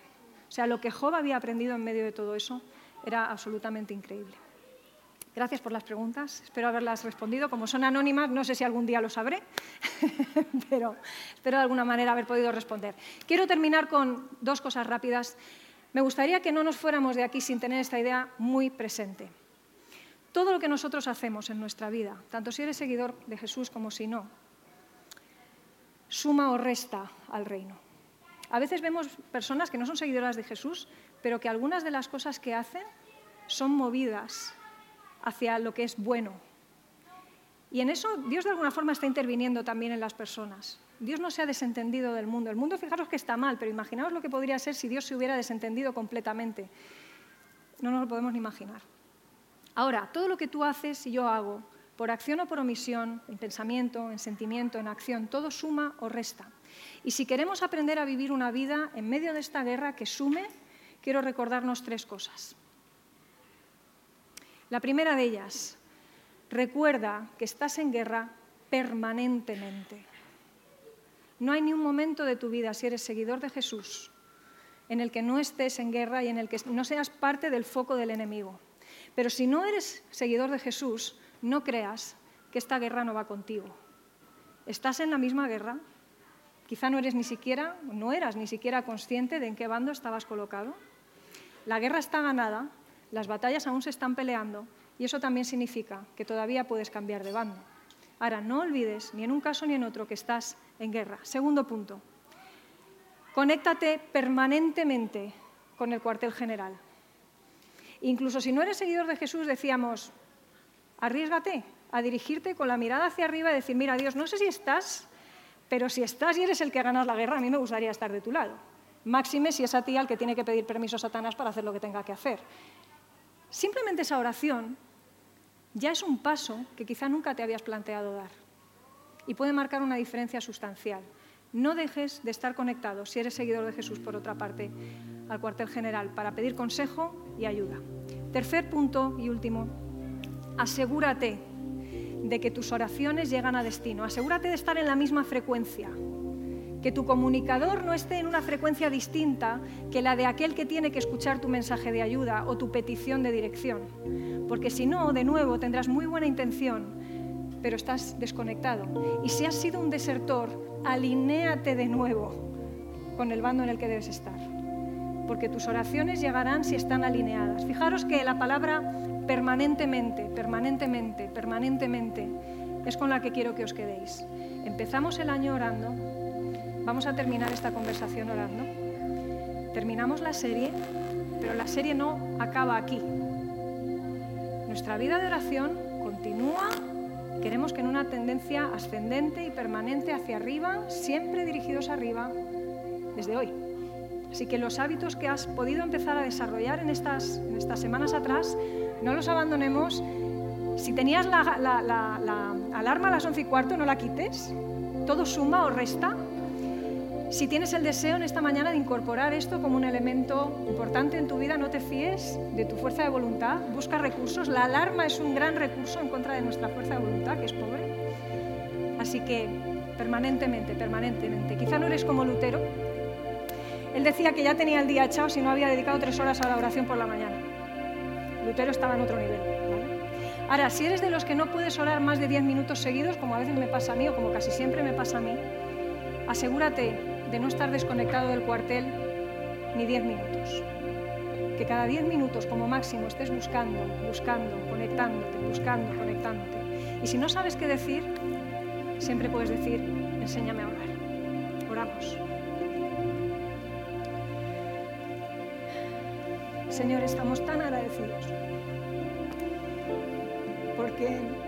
O sea, lo que Job había aprendido en medio de todo eso era absolutamente increíble. Gracias por las preguntas. Espero haberlas respondido. Como son anónimas, no sé si algún día lo sabré, pero espero de alguna manera haber podido responder. Quiero terminar con dos cosas rápidas. Me gustaría que no nos fuéramos de aquí sin tener esta idea muy presente. Todo lo que nosotros hacemos en nuestra vida, tanto si eres seguidor de Jesús como si no, suma o resta al reino. A veces vemos personas que no son seguidoras de Jesús, pero que algunas de las cosas que hacen son movidas hacia lo que es bueno. Y en eso Dios de alguna forma está interviniendo también en las personas. Dios no se ha desentendido del mundo. El mundo, fijaros que está mal, pero imaginaos lo que podría ser si Dios se hubiera desentendido completamente. No nos lo podemos ni imaginar. Ahora, todo lo que tú haces y yo hago, por acción o por omisión, en pensamiento, en sentimiento, en acción, todo suma o resta. Y si queremos aprender a vivir una vida en medio de esta guerra que sume, quiero recordarnos tres cosas. La primera de ellas, recuerda que estás en guerra permanentemente. No hay ni un momento de tu vida, si eres seguidor de Jesús, en el que no estés en guerra y en el que no seas parte del foco del enemigo. Pero si no eres seguidor de Jesús, no creas que esta guerra no va contigo. Estás en la misma guerra Quizá no eres ni siquiera, no eras ni siquiera consciente de en qué bando estabas colocado. La guerra está ganada, las batallas aún se están peleando y eso también significa que todavía puedes cambiar de bando. Ahora, no olvides ni en un caso ni en otro que estás en guerra. Segundo punto, conéctate permanentemente con el cuartel general. Incluso si no eres seguidor de Jesús, decíamos, arriesgate a dirigirte con la mirada hacia arriba y decir, mira Dios, no sé si estás, pero si estás y eres el que ganas la guerra, a mí me gustaría estar de tu lado. Máxime si es a ti al que tiene que pedir permiso Satanás para hacer lo que tenga que hacer. Simplemente esa oración ya es un paso que quizá nunca te habías planteado dar y puede marcar una diferencia sustancial. No dejes de estar conectado, si eres seguidor de Jesús, por otra parte, al cuartel general para pedir consejo y ayuda. Tercer punto y último, asegúrate de que tus oraciones llegan a destino. Asegúrate de estar en la misma frecuencia. Que tu comunicador no esté en una frecuencia distinta que la de aquel que tiene que escuchar tu mensaje de ayuda o tu petición de dirección. Porque si no, de nuevo, tendrás muy buena intención, pero estás desconectado. Y si has sido un desertor, alinéate de nuevo con el bando en el que debes estar. Porque tus oraciones llegarán si están alineadas. Fijaros que la palabra permanentemente, permanentemente, permanentemente, es con la que quiero que os quedéis. Empezamos el año orando, vamos a terminar esta conversación orando, terminamos la serie, pero la serie no acaba aquí. Nuestra vida de oración continúa, queremos que en una tendencia ascendente y permanente hacia arriba, siempre dirigidos arriba, desde hoy. Así que los hábitos que has podido empezar a desarrollar en estas, en estas semanas atrás, no los abandonemos. Si tenías la, alarma a las once y cuarto, no la quites. Todo suma o resta. Si tienes el deseo en esta mañana de incorporar esto como un elemento importante en tu vida, no te fíes de tu fuerza de voluntad, busca recursos. La alarma es un gran recurso en contra de nuestra fuerza de voluntad, que es pobre. Así que permanentemente, permanentemente. Quizá no eres como Lutero. Él decía que ya tenía el día echado si no había dedicado tres horas a la oración por la mañana. Lutero estaba en otro nivel. Ahora, si eres de los que no puedes orar más de 10 minutos seguidos, como a veces me pasa a mí o como casi siempre me pasa a mí, asegúrate de no estar desconectado del cuartel ni 10 minutos. Que cada 10 minutos como máximo estés buscando, buscando, conectándote, buscando, conectándote. Y si no sabes qué decir, siempre puedes decir, enséñame a orar. Oramos. Señor, estamos tan agradecidos porque...